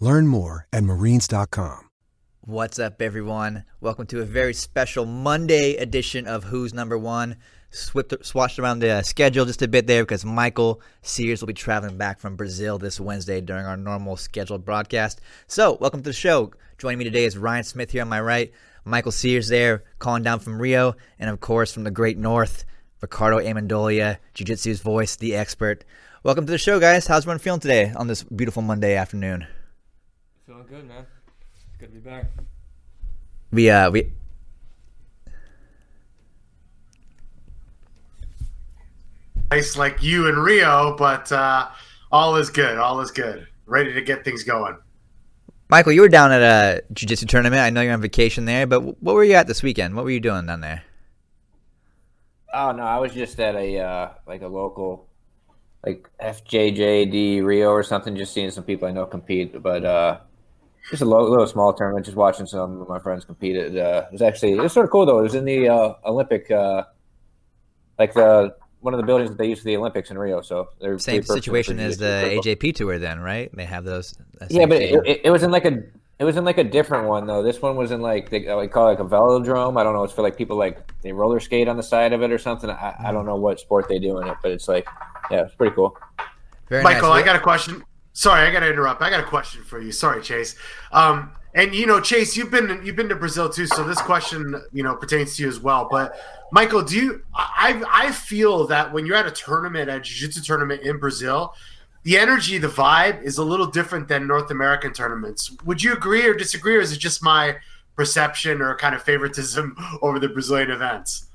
Learn more at marines.com. What's up, everyone? Welcome to a very special Monday edition of Who's Number One. Swatched around the uh, schedule just a bit there because Michael Sears will be traveling back from Brazil this Wednesday during our normal scheduled broadcast. So, welcome to the show. Joining me today is Ryan Smith here on my right, Michael Sears there, calling down from Rio, and of course from the Great North, Ricardo Amendolia, Jiu Jitsu's voice, the expert. Welcome to the show, guys. How's everyone feeling today on this beautiful Monday afternoon? Feeling good, man. It's good to be back. We uh we nice like you in Rio, but uh, all is good. All is good. Ready to get things going. Michael, you were down at a jiu-jitsu tournament. I know you're on vacation there, but what were you at this weekend? What were you doing down there? Oh no, I was just at a uh, like a local like FJJD Rio or something, just seeing some people I know compete. But uh, just a low, little small tournament, just watching some of my friends compete. It, uh, it was actually it was sort of cool though. It was in the uh, Olympic, uh, like the one of the buildings that they use for the Olympics in Rio. So they're Same situation as the AJP tour, then, right? They have those. Yeah, but it, it, it was in like a it was in like a different one though. This one was in like they like call it like a velodrome. I don't know. It's for like people like they roller skate on the side of it or something. I, I don't know what sport they do in it, but it's like yeah, it's pretty cool. Very Michael, nice. I got a question. Sorry, I got to interrupt. I got a question for you. Sorry, Chase. Um, and you know, Chase, you've been you've been to Brazil too, so this question you know pertains to you as well. But Michael, do you? I I feel that when you're at a tournament, a jiu-jitsu tournament in Brazil, the energy, the vibe is a little different than North American tournaments. Would you agree or disagree, or is it just my perception or kind of favoritism over the Brazilian events?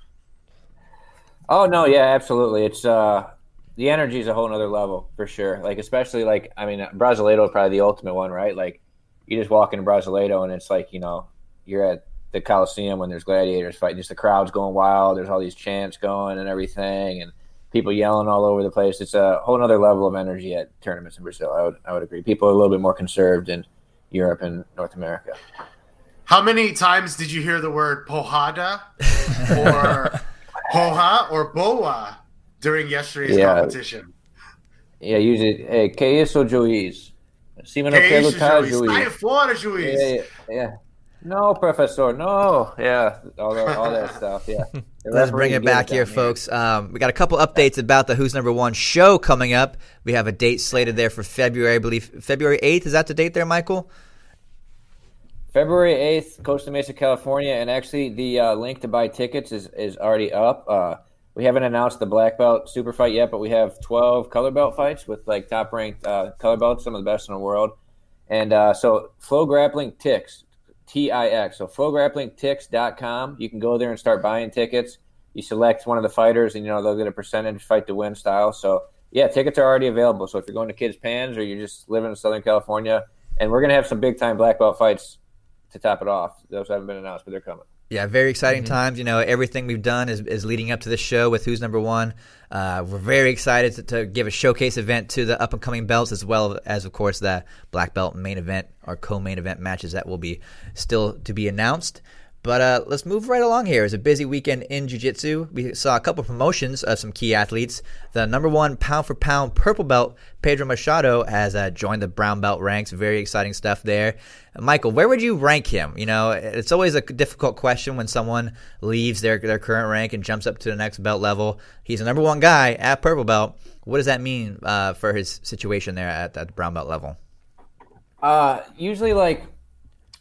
Oh no, yeah, absolutely. It's uh the energy is a whole nother level for sure. Like especially like I mean Brasileiro is probably the ultimate one, right? Like you just walk into Brasileiro and it's like, you know, you're at the Coliseum when there's gladiators fighting, just the crowd's going wild, there's all these chants going and everything and people yelling all over the place. It's a whole nother level of energy at tournaments in Brazil. I would I would agree. People are a little bit more conserved in Europe and North America. How many times did you hear the word pohada or poha or boa during yesterday's Yeah. competition? Yeah, usually hey, que isso juiz? Cima no Que quer isso, lutar, juiz? Sai juiz. fora, juiz. Yeah, yeah, yeah. No, professor, no. Yeah, all, that- all that stuff. Yeah. Let's bring it get back down here, folks. Um, we got a couple updates about the Who's Number One show coming up. We have a date slated there for February, I believe. February 8th, is that the date there, Michael? February 8th, Costa Mesa, California. And actually, the uh, link to buy tickets is, is already up. Uh, we haven't announced the black belt super fight yet, but we have 12 color belt fights with like top ranked uh, color belts, some of the best in the world. And uh, so, FloGrappling Tix, T I X. So, flograpplingtix.com. You can go there and start buying tickets. You select one of the fighters, and you know they'll get a percentage fight to win style. So, yeah, tickets are already available. So, if you're going to Kids Pans or you're just living in Southern California, and we're going to have some big time black belt fights to top it off. Those haven't been announced, but they're coming. Yeah, very exciting Mm-hmm. times. You know, everything we've done is, is leading up to this show with Who's Number One. Uh, we're very excited to, to give a showcase event to the up and coming belts, as well as, of course, the black belt main event or co-main event matches that will be still to be announced. But uh, let's move right along here. It's a busy weekend in jiu-jitsu. We saw a couple promotions of some key athletes. The number one pound for pound purple belt, Pedro Machado, has uh, joined the brown belt ranks. Very exciting stuff there. Michael, where would you rank him? You know, it's always a difficult question when someone leaves their their current rank and jumps up to the next belt level. He's the number one guy at purple belt. What does that mean uh, for his situation there at the brown belt level? Uh, usually, like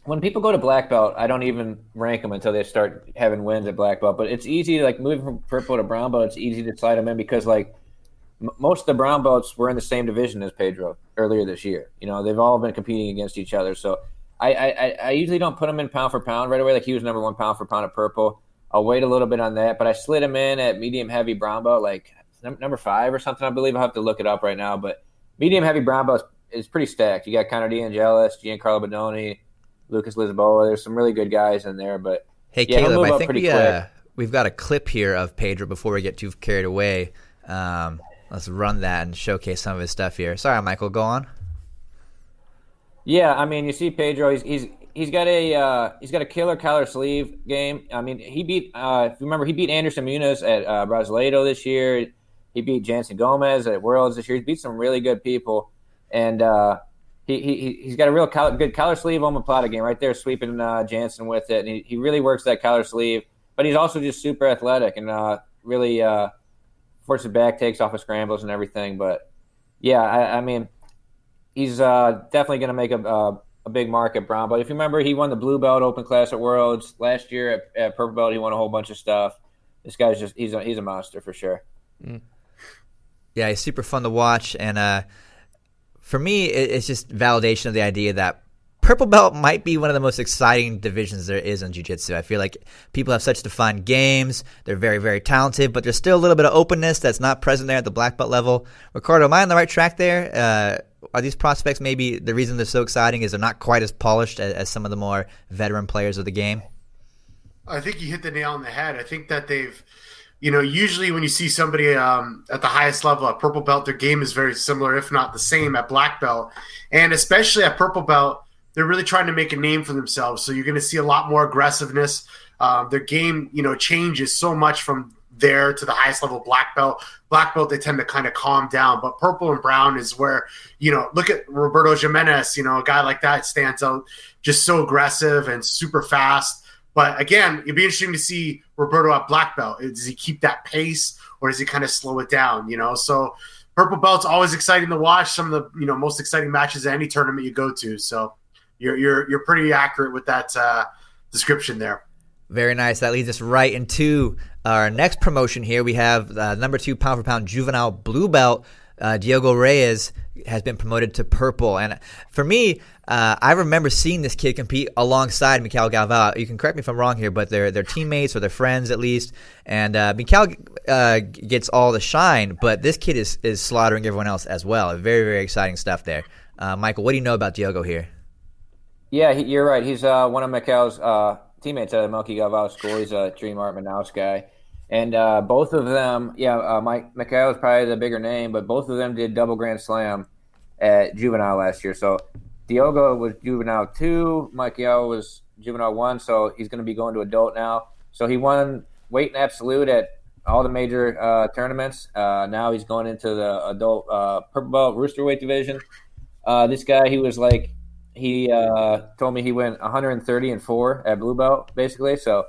when people go to black belt, I don't even rank them until they start having wins at black belt. But it's easy, like moving from purple to brown belt. It's easy to slide them in because like m- most of the brown belts were in the same division as Pedro earlier this year. You know, they've all been competing against each other. So I, I, I usually don't put him in pound for pound right away. Like he was number one pound for pound at purple. I'll wait a little bit on that, but I slid him in at medium heavy brown belt, like number five or something. I believe I'll have to look it up right now, but medium heavy brown belt is, pretty stacked. You got Connor D'Angelis, Giancarlo Bodoni, Lucas Lisboa. There's some really good guys in there, but hey, yeah, Caleb, I think we uh, we've got a clip here of Pedro before we get too carried away. Um, let's run that and showcase some of his stuff here. Sorry, Michael, go on. Yeah, I mean, you see Pedro. He's he's he's got a uh, he's got a killer collar sleeve game. I mean, he beat uh, if you remember, he beat Anderson Munoz at uh, Brasileiro this year. He beat Jansen Gomes at Worlds this year. He beat some really good people, and uh, he, he he's got a real good collar sleeve omoplata game right there, sweeping uh, Jansen with it. And he, he really works that collar sleeve, but he's also just super athletic and uh, really uh, forces back takes off of scrambles and everything. But yeah, I, I mean, he's uh, definitely going to make a, a, a big mark at brown But If you remember, he won the blue belt open class at Worlds last year at, at purple belt. He won a whole bunch of stuff. This guy's just he's a, he's a monster for sure. Mm. Yeah, he's super fun to watch, and uh, for me, it's just validation of the idea that purple belt might be one of the most exciting divisions there is in jiu-jitsu. I feel like people have such defined games. They're very, very talented, but there's still a little bit of openness that's not present there at the black belt level. Ricardo, am I on the right track there? Uh, are these prospects maybe the reason they're so exciting is they're not quite as polished as, as some of the more veteran players of the game? I think you hit the nail on the head. I think that they've – you know, usually when you see somebody um, at the highest level at purple belt, their game is very similar, if not the same, at black belt. And especially at purple belt, they're really trying to make a name for themselves. So you're going to see a lot more aggressiveness. Um, their game, you know, changes so much from there to the highest level black belt. Black belt, they tend to kind of calm down, but purple and brown is where, you know, look at Roberto Jimenez, you know, a guy like that stands out just so aggressive and super fast. But again, it'd be interesting to see Roberto at black belt. Does he keep that pace or does he kind of slow it down? You know, so purple belt's always exciting to watch. Some of the you know most exciting matches at any tournament you go to. So you're you're you're pretty accurate with that uh, description there. Very nice. That leads us right into our next promotion here. We have uh, number two pound for pound juvenile blue belt. Uh, Diogo Reyes has been promoted to purple, and for me, uh, I remember seeing this kid compete alongside Mikhail Galvão. You can correct me if I'm wrong here, but they're they're teammates or they're friends at least. And uh, Mikhail uh, gets all the shine, but this kid is is slaughtering everyone else as well. Very very exciting stuff there. Uh, Michael, what do you know about Diogo here? Yeah, he, you're right. He's uh, one of Mikhail's uh, teammates at the Melqui Galvão school. He's a Dream Art Manaus guy. And both of them, yeah, uh, Mike Mikhail is probably the bigger name, but both of them did double grand slam at juvenile last year. So Diogo was juvenile two. Michael was juvenile one, so he's going to be going to adult now. So he won weight and absolute at all the major uh, tournaments. Uh, now he's going into the adult uh, purple belt rooster weight division. Uh, this guy, he was like, he uh, told me he went 130 and four at blue belt, basically. So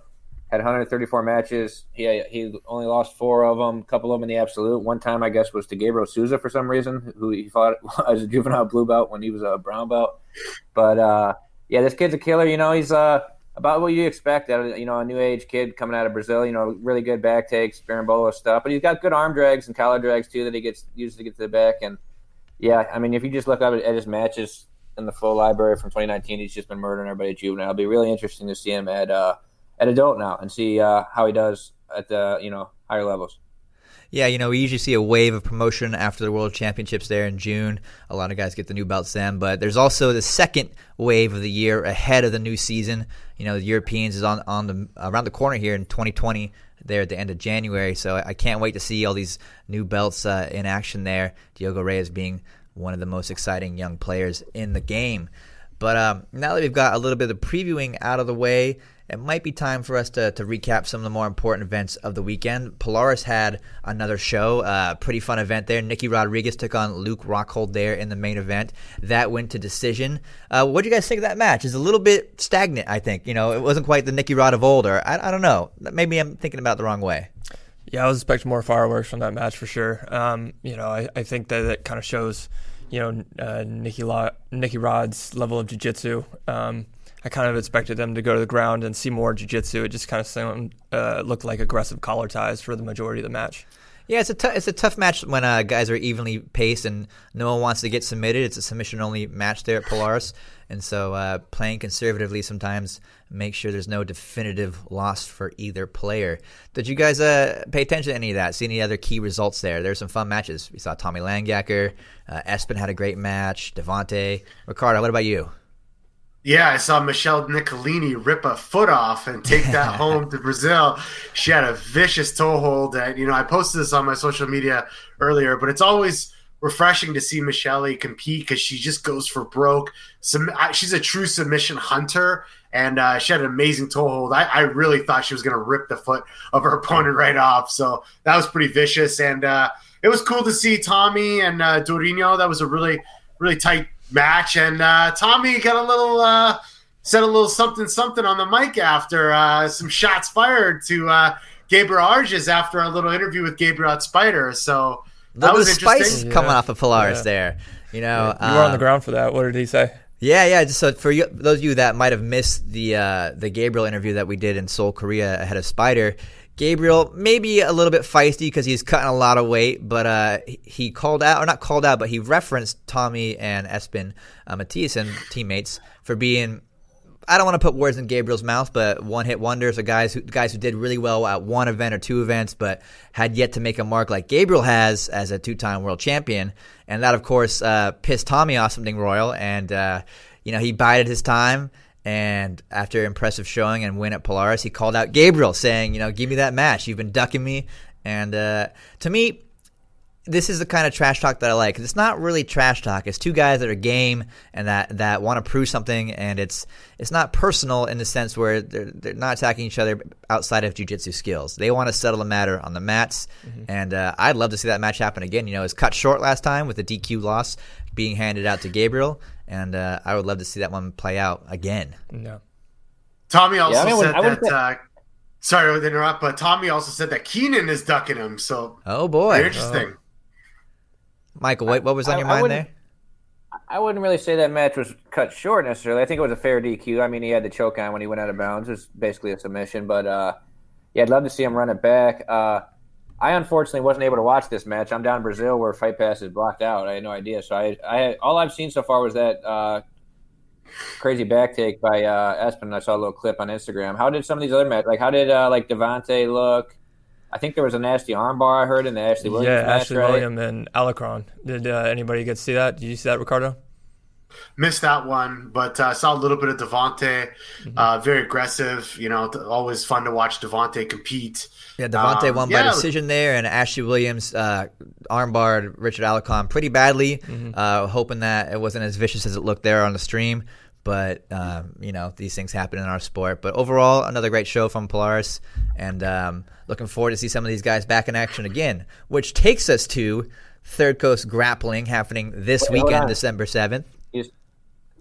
had 134 matches. He he only lost four of them. A couple of them in the absolute. One time, I guess, was to Gabriel Souza for some reason, who he fought as a juvenile blue belt when he was a brown belt. But uh, yeah, this kid's a killer. You know, he's uh, about what you expect out of you know a new age kid coming out of Brazil. You know, really good back takes, berimbolo stuff. But he's got good arm drags and collar drags too that he gets used to get to the back. And yeah, I mean, if you just look up at his matches in the full library from 2019, he's just been murdering everybody at juvenile. It'll be really interesting to see him at. Uh, at adult now and see uh, how he does at the you know higher levels. Yeah, you know, we usually see a wave of promotion after the World Championships there in June. A lot of guys get the new belts then, but there's also the second wave of the year ahead of the new season. You know, the Europeans is on on the around the corner here in 2020 there at the end of January. So I can't wait to see all these new belts uh, in action there. Diogo Reyes being one of the most exciting young players in the game. But um, now that we've got a little bit of the previewing out of the way, it might be time for us to, to recap some of the more important events of the weekend. Polaris had another show, uh, pretty fun event there. Nicky Rodriguez took on Luke Rockhold there in the main event. That went to decision. Uh, what do you guys think of that match? It's a little bit stagnant, I think. You know, it wasn't quite the Nicky Rod of old, or I, I don't know. Maybe I'm thinking about it the wrong way. Yeah, I was expecting more fireworks from that match for sure. Um, you know, I, I think that it kind of shows, you know, uh, Nicky, Lo- Nicky Rod's level of jiu-jitsu. Um, I kind of expected them to go to the ground and see more jiu-jitsu. It just kind of seemed, uh, looked like aggressive collar ties for the majority of the match. Yeah, it's a t- it's a tough match when uh, guys are evenly paced and no one wants to get submitted. It's a submission only match there at Polaris, and so uh, playing conservatively sometimes make sure there's no definitive loss for either player. Did you guys uh, pay attention to any of that? See any other key results there? There's some fun matches. We saw Tommy Langaker, uh, Espen had a great match. Devhonte, Ricardo, what about you? Yeah, I saw Michelle Nicolini rip a foot off and take that home to Brazil. She had a vicious toe hold. And, you know, I posted this on my social media earlier, but it's always refreshing to see Michelle compete because she just goes for broke. Some, she's a true submission hunter, and uh, she had an amazing toe hold. I, I really thought she was going to rip the foot of her opponent right off. So that was pretty vicious. And uh, it was cool to see Tommy and uh, Durinho. That was a really, really tight match, and uh, Tommy got a little uh, said a little something something on the mic after uh, some shots fired to uh, Gabriel Arges after a little interview with Gabriel at Spider. So that was spice coming off of Polaris yeah. there. You know, yeah. you were on the um, ground for that. What did he say? Yeah, yeah. So for you, those of you that might have missed the uh, the Gabriel interview that we did in Seoul, Korea, ahead of Spider, Gabriel, maybe a little bit feisty because he's cutting a lot of weight, but uh, he called out, or not called out, but he referenced Tommy and Espen uh, and teammates for being. I don't want to put words in Gabriel's mouth, but one hit wonders are guys who guys who did really well at one event or two events, but had yet to make a mark like Gabriel has as a two time world champion, and that of course uh, pissed Tommy off something royal, and uh, you know he bided his time and after impressive showing and win at Polaris, he called out Gabriel, saying, "You know, give me that match. You've been ducking me." And uh, to me, this is the kind of trash talk that I like. It's not really trash talk. It's two guys that are game and that, that want to prove something, and it's it's not personal in the sense where they're they're not attacking each other outside of jujitsu skills. They want to settle the matter on the mats, mm-hmm. and uh, I'd love to see that match happen again. You know, it was cut short last time with the DQ loss being handed out to Gabriel and uh, I would love to see that one play out again. No. Tommy also yeah, I mean, said that. Say- uh, sorry to interrupt, but Tommy also said that Keenan is ducking him. So, oh boy, interesting. Oh. Michael, what, what was on I, your mind there? I wouldn't really say that match was cut short necessarily. I think it was a fair DQ. I mean, he had the choke on when he went out of bounds. It was basically a submission, but uh, yeah, I'd love to see him run it back. Uh, I unfortunately wasn't able to watch this match. I'm down in Brazil where Fight Pass is blocked out. I had no idea. So I, I all I've seen so far was that uh, crazy back take by uh, Espen. I saw a little clip on Instagram. How did some of these other matches, like how did uh, like Devhonte look? I think there was a nasty armbar I heard in the Ashley Williams yeah, match, Ashley right? Williams and Alarcon. Did uh, anybody get to see that? Did you see that, Ricardo? Missed that one, but uh, saw a little bit of Devhonte. Mm-hmm. Uh, very aggressive. You know, always fun to watch Devhonte compete. Yeah, Devhonte um, won yeah. by decision there, and Ashley Williams uh, armbarred Richard Alarcon pretty badly, mm-hmm. uh, hoping that it wasn't as vicious as it looked there on the stream. But um, you know, these things happen in our sport. But overall, another great show from Polaris, and um, looking forward to see some of these guys back in action again. Which takes us to Third Coast Grappling happening this weekend, December seventh.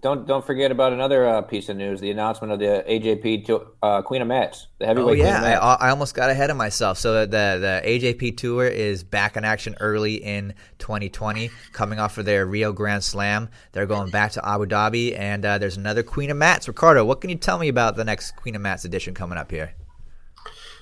Don't don't forget about another uh, piece of news: the announcement of the AJP to, uh, Queen of Mats, the heavyweight. Oh yeah, I, I, almost got ahead of myself. So the the AJP tour is back in action early in 2020, coming off of their Rio Grand Slam. They're going back to Abu Dhabi, and uh, there's another Queen of Mats. Ricardo, what can you tell me about the next Queen of Mats edition coming up here?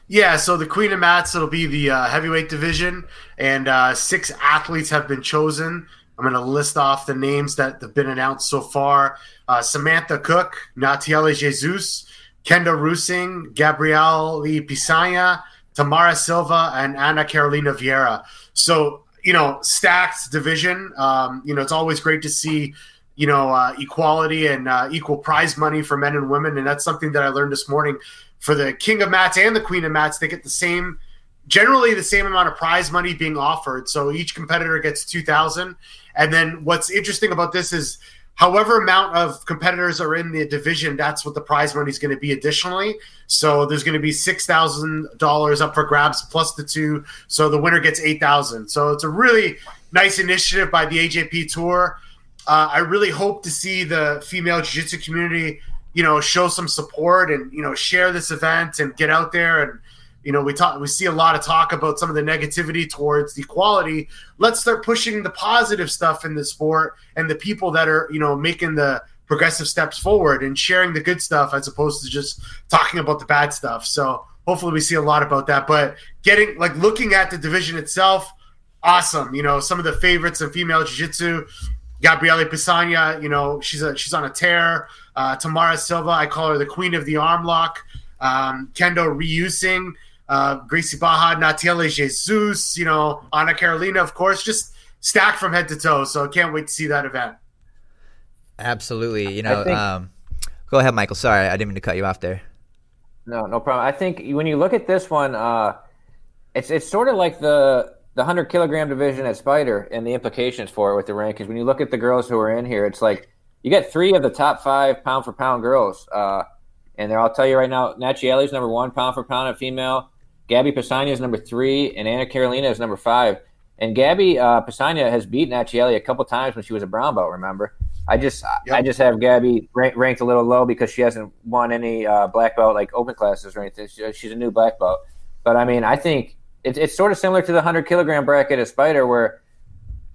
Yeah, so the Queen of Mats, it'll be the uh, heavyweight division, and uh, six athletes have been chosen I'm going to list off the names that have been announced so far uh, Samantha Cook, Nathiely Jesus, Kendall Reusing, Gabrielle Pessanha, Tamara Silva, and Anna Carolina Vieira. So, you know, stacked division. Um, you know, it's always great to see, you know, uh, equality and uh, equal prize money for men and women. And that's something that I learned this morning. For the King of Mats and the Queen of Mats, they get the same – generally the same amount of prize money being offered. So each competitor gets 2000 and then what's interesting about this is however amount of competitors are in the division, that's what the prize money is going to be additionally. So there's going to be six thousand dollars up for grabs plus the two, so the winner gets eight thousand. So it's a really nice initiative by the AJP Tour. Uh, I really hope to see the female jiu-jitsu community, you know, show some support and you know share this event and get out there and you know, we talk, we see a lot of talk about some of the negativity towards equality. Let's start pushing the positive stuff in the sport and the people that are, you know, making the progressive steps forward and sharing the good stuff as opposed to just talking about the bad stuff. So hopefully we see a lot about that. But getting like looking at the division itself, awesome. You know, some of the favorites of female jiu-jitsu, Gabriela Pessanha, you know, she's a she's on a tear. Uh, Tamara Silva, I call her the queen of the arm lock. Um, Kendall Reusing, uh, Gracie Barra, Nathiely Jesus, you know, Ana Carolina, of course, just stacked from head to toe. So I can't wait to see that event. Absolutely. You know, think, um, go ahead, Michael. Sorry, I didn't mean to cut you off there. No, no problem. I think when you look at this one, uh, it's it's sort of like the the hundred kilogram division at Spider and the implications for it with the rankings. When you look at the girls who are in here, it's like you get three of the top five pound for pound girls, uh, and there I'll tell you right now, Nathiely is number one pound for pound at female. Gabby Pessanha is number three, and Anna Carolina is number five. And Gabby uh, Pessanha has beaten Nathiely a couple times when she was a brown belt. Remember? I just yep. I just have Gabby ranked a little low because she hasn't won any uh, black belt like open classes or anything. She's a new black belt, but I mean I think it's it's sort of similar to the hundred kilogram bracket at Spider, where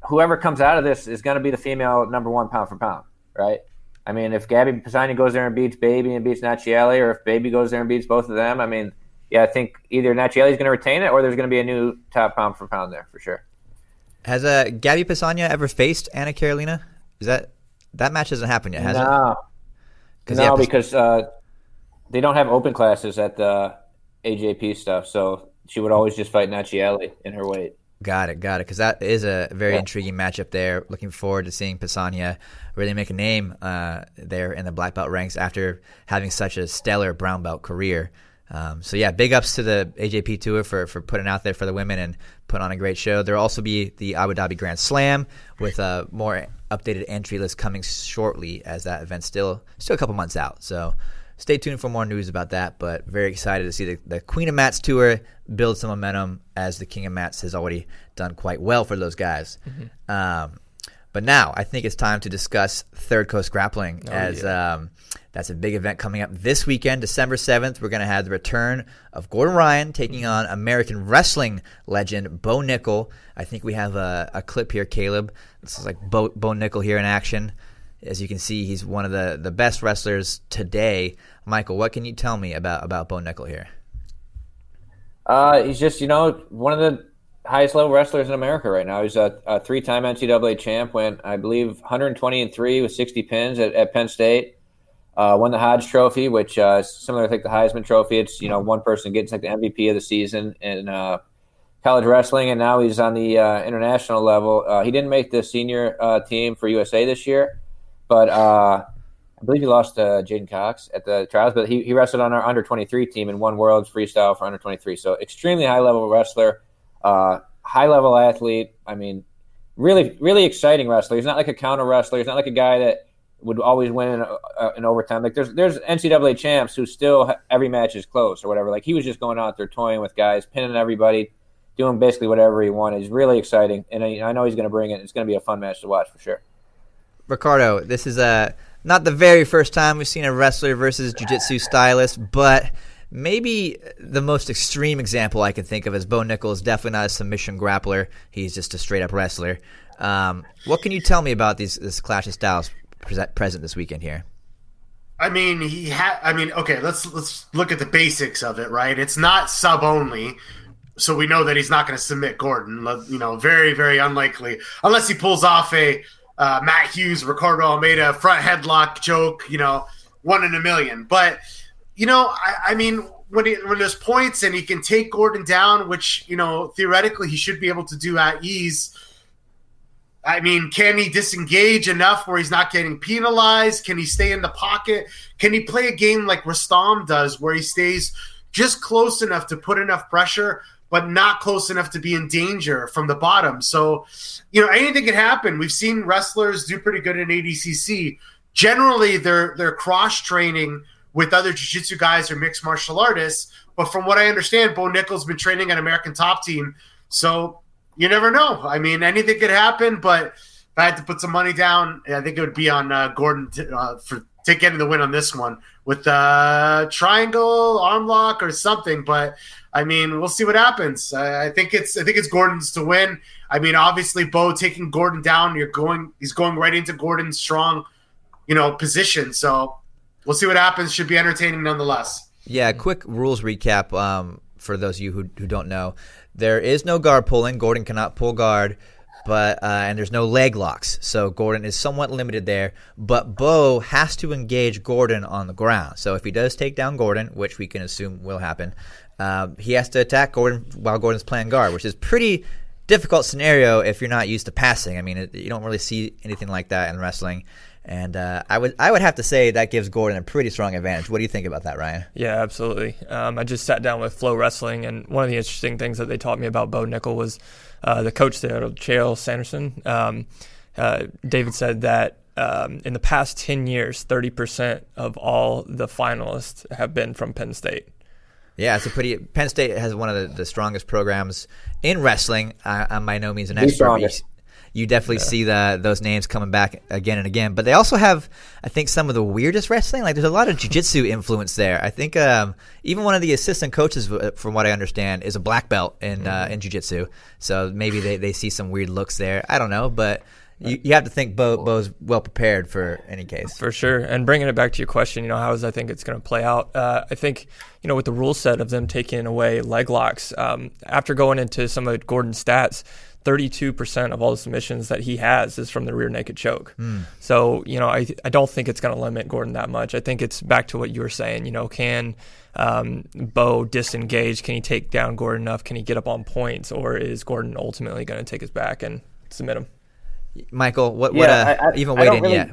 whoever comes out of this is going to be the female number one pound for pound, right? I mean, if Gabby Pessanha goes there and beats Baby and beats Nathiely, or if Baby goes there and beats both of them, I mean, yeah, I think either Nathiely is going to retain it or there's going to be a new top pound for pound there for sure. Has uh, Gabby Pessanha ever faced Anna Carolina? Is that that match hasn't happened yet, has no. it? No, yeah, because uh, they don't have open classes at the AJP stuff, so she would always just fight Nacchielli in her weight. Got it, got it. Because that is a very yeah. intriguing matchup there. Looking forward to seeing Pessanha really make a name uh, there in the black belt ranks after having such a stellar brown belt career. Um, so yeah, big ups to the AJP tour for for putting out there for the women and put on a great show. There'll also be the Abu Dhabi Grand Slam with a more updated entry list coming shortly, as that event's still still a couple months out. So stay tuned for more news about that. But very excited to see the, the Queen of Mats tour build some momentum, as the King of Mats has already done quite well for those guys. Mm-hmm. Um, but now I think it's time to discuss Third Coast Grappling oh, as yeah. um, that's a big event coming up this weekend, December 7th. We're going to have the return of Gordon Ryan taking on American wrestling legend Bo Nickal. I think we have a, a clip here, Caleb. This is like Bo, Bo Nickal here in action. As you can see, he's one of the, the best wrestlers today. Michael, what can you tell me about, about Bo Nickal here? Uh, he's just, you know, one of the highest level wrestlers in America right now. He's a, a three time NCAA champ, went, I believe, 120 and 3 with 60 pins at, at Penn State. Uh, won the Hodge Trophy, which uh, is similar to like the Heisman Trophy. It's you know one person gets like the MVP of the season in uh, college wrestling, and now he's on the uh, international level. Uh, he didn't make the senior uh, team for USA this year, but I believe he lost to J'den Cox at the trials. But he, he wrestled on our under twenty three team and won worlds freestyle for under twenty three. So extremely high level wrestler uh, high level athlete. I mean, really, really exciting wrestler. He's not like a counter wrestler. He's not like a guy that would always win in, uh, in overtime. Like there's there's NCAA champs who still every match is close or whatever. Like he was just going out there toying with guys, pinning everybody, doing basically whatever he wanted. He's really exciting, and I, I know he's going to bring it. It's going to be a fun match to watch for sure. Ricardo, this is a uh, not the very first time we've seen a wrestler versus jiu-jitsu stylist, but Maybe the most extreme example I can think of is Bo Nichols. Definitely not a submission grappler. He's just a straight up wrestler. Um, what can you tell me about these this clash of styles present this weekend here? I mean, he had. I mean, okay, let's let's look at the basics of it. Right, it's not sub only, so we know that he's not going to submit Gordon. You know, very very unlikely unless he pulls off a uh, Matt Hughes, Ricardo Almeida front headlock choke. You know, one in a million. But you know, I, I mean, when he, when there's points and he can take Gordon down, which you know theoretically he should be able to do at ease. I mean, can he disengage enough where he's not getting penalized? Can he stay in the pocket? Can he play a game like Rustam does, where he stays just close enough to put enough pressure, but not close enough to be in danger from the bottom? So, you know, anything can happen. We've seen wrestlers do pretty good in ADCC. Generally, they're they're cross training with other jiu-jitsu guys or mixed martial artists. But from what I understand, Bo Nickal's been training at American Top Team. So you never know. I mean, anything could happen, but if I had to put some money down, I think it would be on uh, Gordon to, uh, for getting the win on this one with the uh, triangle arm lock or something. But I mean, we'll see what happens. I, I think it's I think it's Gordon's to win. I mean, obviously, Bo taking Gordon down, you're going. He's going right into Gordon's strong you know, position. So we'll see what happens. Should be entertaining nonetheless. Yeah, quick rules recap um, for those of you who, who don't know. There is no guard pulling. Gordon cannot pull guard, but uh, and there's no leg locks, so Gordon is somewhat limited there. But Bo has to engage Gordon on the ground. So if he does take down Gordon, which we can assume will happen, uh, he has to attack Gordon while Gordon's playing guard, which is pretty difficult scenario if you're not used to passing. I mean, it, you don't really see anything like that in wrestling. And uh, I would I would have to say that gives Gordon a pretty strong advantage. What do you think about that, Ryan? Yeah, absolutely. Um, I just sat down with FloWrestling, and one of the interesting things that they taught me about Bo Nickal was uh, the coach there, Cael Sanderson. Um, uh, David said that um, in the past 10 years, 30% of all the finalists have been from Penn State. Yeah, it's a pretty. Penn State has one of the, the strongest programs in wrestling. I, I'm by no means an expert. You, you, definitely yeah. see the those names coming back again and again. But they also have, I think, some of the weirdest wrestling. Like there's a lot of jiu-jitsu influence there. I think um, even one of the assistant coaches, uh, from what I understand, is a black belt in uh, mm-hmm. uh, in jiu-jitsu. So maybe they, they see some weird looks there. I don't know, but you, you have to think Bo Bo's well prepared for any case. For sure. And bringing it back to your question, you know, how is I think it's going to play out? Uh, I think, you know, with the rule set of them taking away leg locks, um, after going into some of Gordon's stats, 32% of all the submissions that he has is from the rear naked choke. Mm. So, you know, I, I don't think it's going to limit Gordon that much. I think it's back to what you were saying, you know, can um, Bo disengage? Can he take down Gordon enough? Can he get up on points? Or is Gordon ultimately going to take his back and submit him? Michael, what yeah, what uh, I, I, even weighed in really, yet?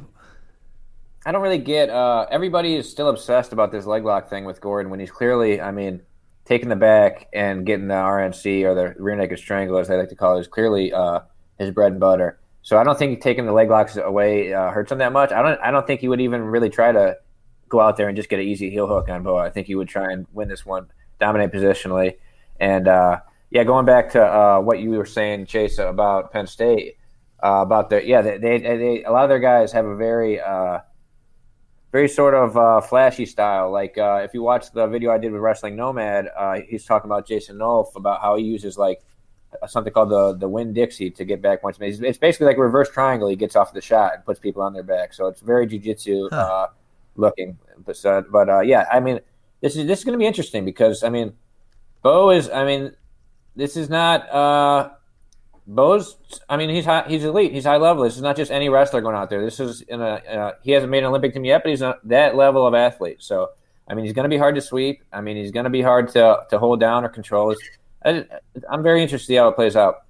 I don't really get. Uh, everybody is still obsessed about this leg lock thing with Gordon when he's clearly, I mean, taking the back and getting the RNC or the rear naked strangle, as they like to call it, is clearly uh, his bread and butter. So I don't think taking the leg locks away uh, hurts him that much. I don't. I don't think he would even really try to go out there and just get an easy heel hook on Bo. I think he would try and win this one, dominate positionally, and uh, yeah, going back to uh, what you were saying, Chase, about Penn State uh, about their yeah they, they, they a lot of their guys have a very uh, very sort of uh, flashy style. Like uh, if you watch the video I did with Wrestling Nomad, uh, he's talking about Jason Nolf about how he uses like something called the the Winn Dixie to get back once. It's basically like a reverse triangle. He gets off the shot and puts people on their back. So it's very jujitsu huh. Uh, looking. But but yeah, I mean this is this is going to be interesting because I mean Bo is I mean this is not Bo's, I mean, he's high, he's elite. He's high level. This is not just any wrestler going out there. This is in a, uh, he hasn't made an Olympic team yet, but he's not that level of athlete. So, I mean, he's going to be hard to sweep. I mean, he's going to be hard to, to hold down or control. I, I'm very interested to see how it plays out.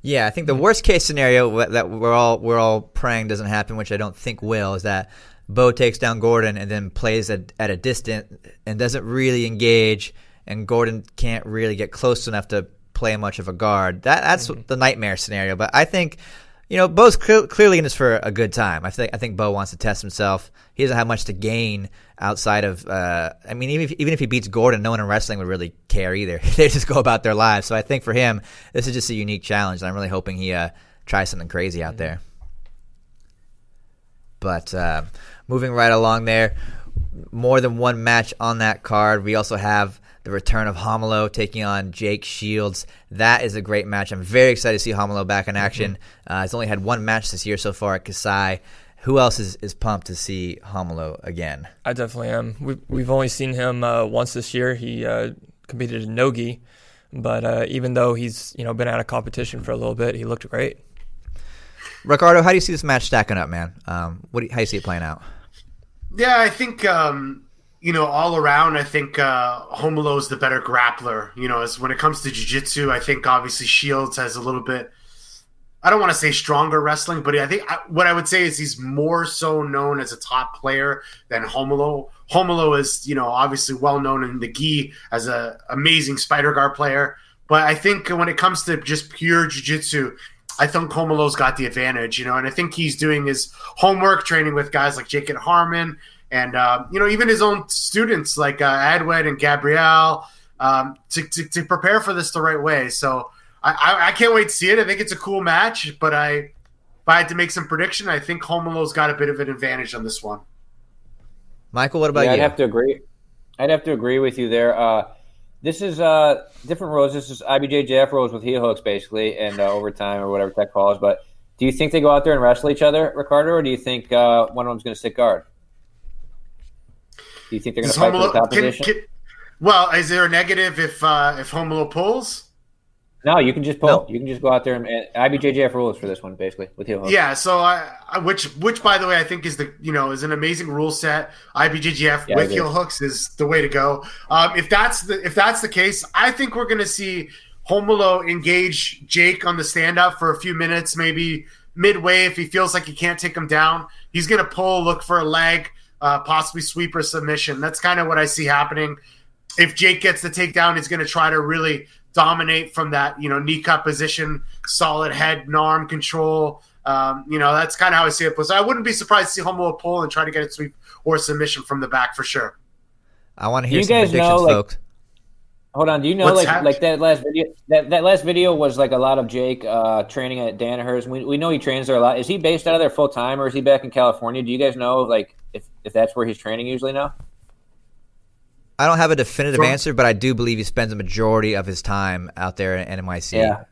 Yeah, I think the worst case scenario that we're all we're all praying doesn't happen, which I don't think will, is that Bo takes down Gordon and then plays at, at a distance and doesn't really engage, and Gordon can't really get close enough to play much of a guard. That that's mm-hmm. the nightmare scenario. But I think you know Bo's cl- clearly in this for a good time. I think I think Bo wants to test himself. He doesn't have much to gain outside of. Uh, I mean, even if, even if he beats Gordon, no one in wrestling would really care either. they just go about their lives. So I think for him, this is just a unique challenge. And I'm really hoping he uh, tries something crazy out mm-hmm. there. But uh, moving right along there, more than one match on that card. We also have the return of Romulo taking on Jake Shields. That is a great match. I'm very excited to see Romulo back in action. Mm-hmm. Uh, he's only had one match this year so far at Kasai. Who else is, is pumped to see Romulo again? I definitely am. We've, we've only seen him uh, once this year. He uh, competed in Nogi, but uh, even though he's you know been out of competition for a little bit, he looked great. Ricardo, how do you see this match stacking up, man? Um, what do you, how do you see it playing out? Yeah, I think um, you know, all around, I think uh, Romulo is the better grappler. You know, as when it comes to jiu-jitsu, I think obviously Shields has a little bit. I don't want to say stronger wrestling, but I think I, what I would say is he's more so known as a top player than Romulo. Romulo is, you know, obviously well known in the gi as an amazing spider guard player, but I think when it comes to just pure jiu-jitsu, I think Romulo's got the advantage, you know, and I think he's doing his homework training with guys like Jacob Harmon and uh, you know even his own students like uh, Edwin and Gabrielle um, to, to, to, prepare for this the right way. So I, I, I, can't wait to see it. I think it's a cool match, but I if I had to make some prediction, I think Romulo's got a bit of an advantage on this one. Michael, what about yeah, you? I'd have to agree. I'd have to agree with you there. Uh, this is uh, different rules. This is IBJJF rules with heel hooks, basically, and uh, overtime or whatever that calls. But Do you think they go out there and wrestle each other, Ricardo, or do you think uh, one of them's going to sit guard? Do you think they're going to fight for the top can, position? can, well, is there a negative if uh, if Romulo pulls? No, you can just pull. Nope. You can just go out there and, and IBJJF rules for this one, basically, with heel hooks. Yeah, so I, I which which by the way I think is the you know is an amazing rule set. IBJJF Yeah, with heel hooks is the way to go. Um, if that's the if that's the case, I think we're going to see Romulo engage Jake on the stand up for a few minutes, maybe midway if he feels like he can't take him down. He's going to pull, look for a leg, uh, possibly sweeper submission. That's kind of what I see happening. If Jake gets the takedown, he's going to try to really dominate from that, you know, knee cut position, solid head and arm control. Um, you know, that's kind of how I see it. So I wouldn't be surprised to see Romulo pull and try to get a sweep or submission from the back for sure. I want to hear you some guys predictions, know, like- folks. Hold on. Do you know What's like that? like that last video? That that last video was like a lot of Jake uh, training at Danaher's. We we know he trains there a lot. Is he based out of there full time, or is he back in California? Do you guys know like if if that's where he's training usually now? I don't have a definitive Sure. answer, but I do believe he spends a majority of his time out there in NYC. Yeah.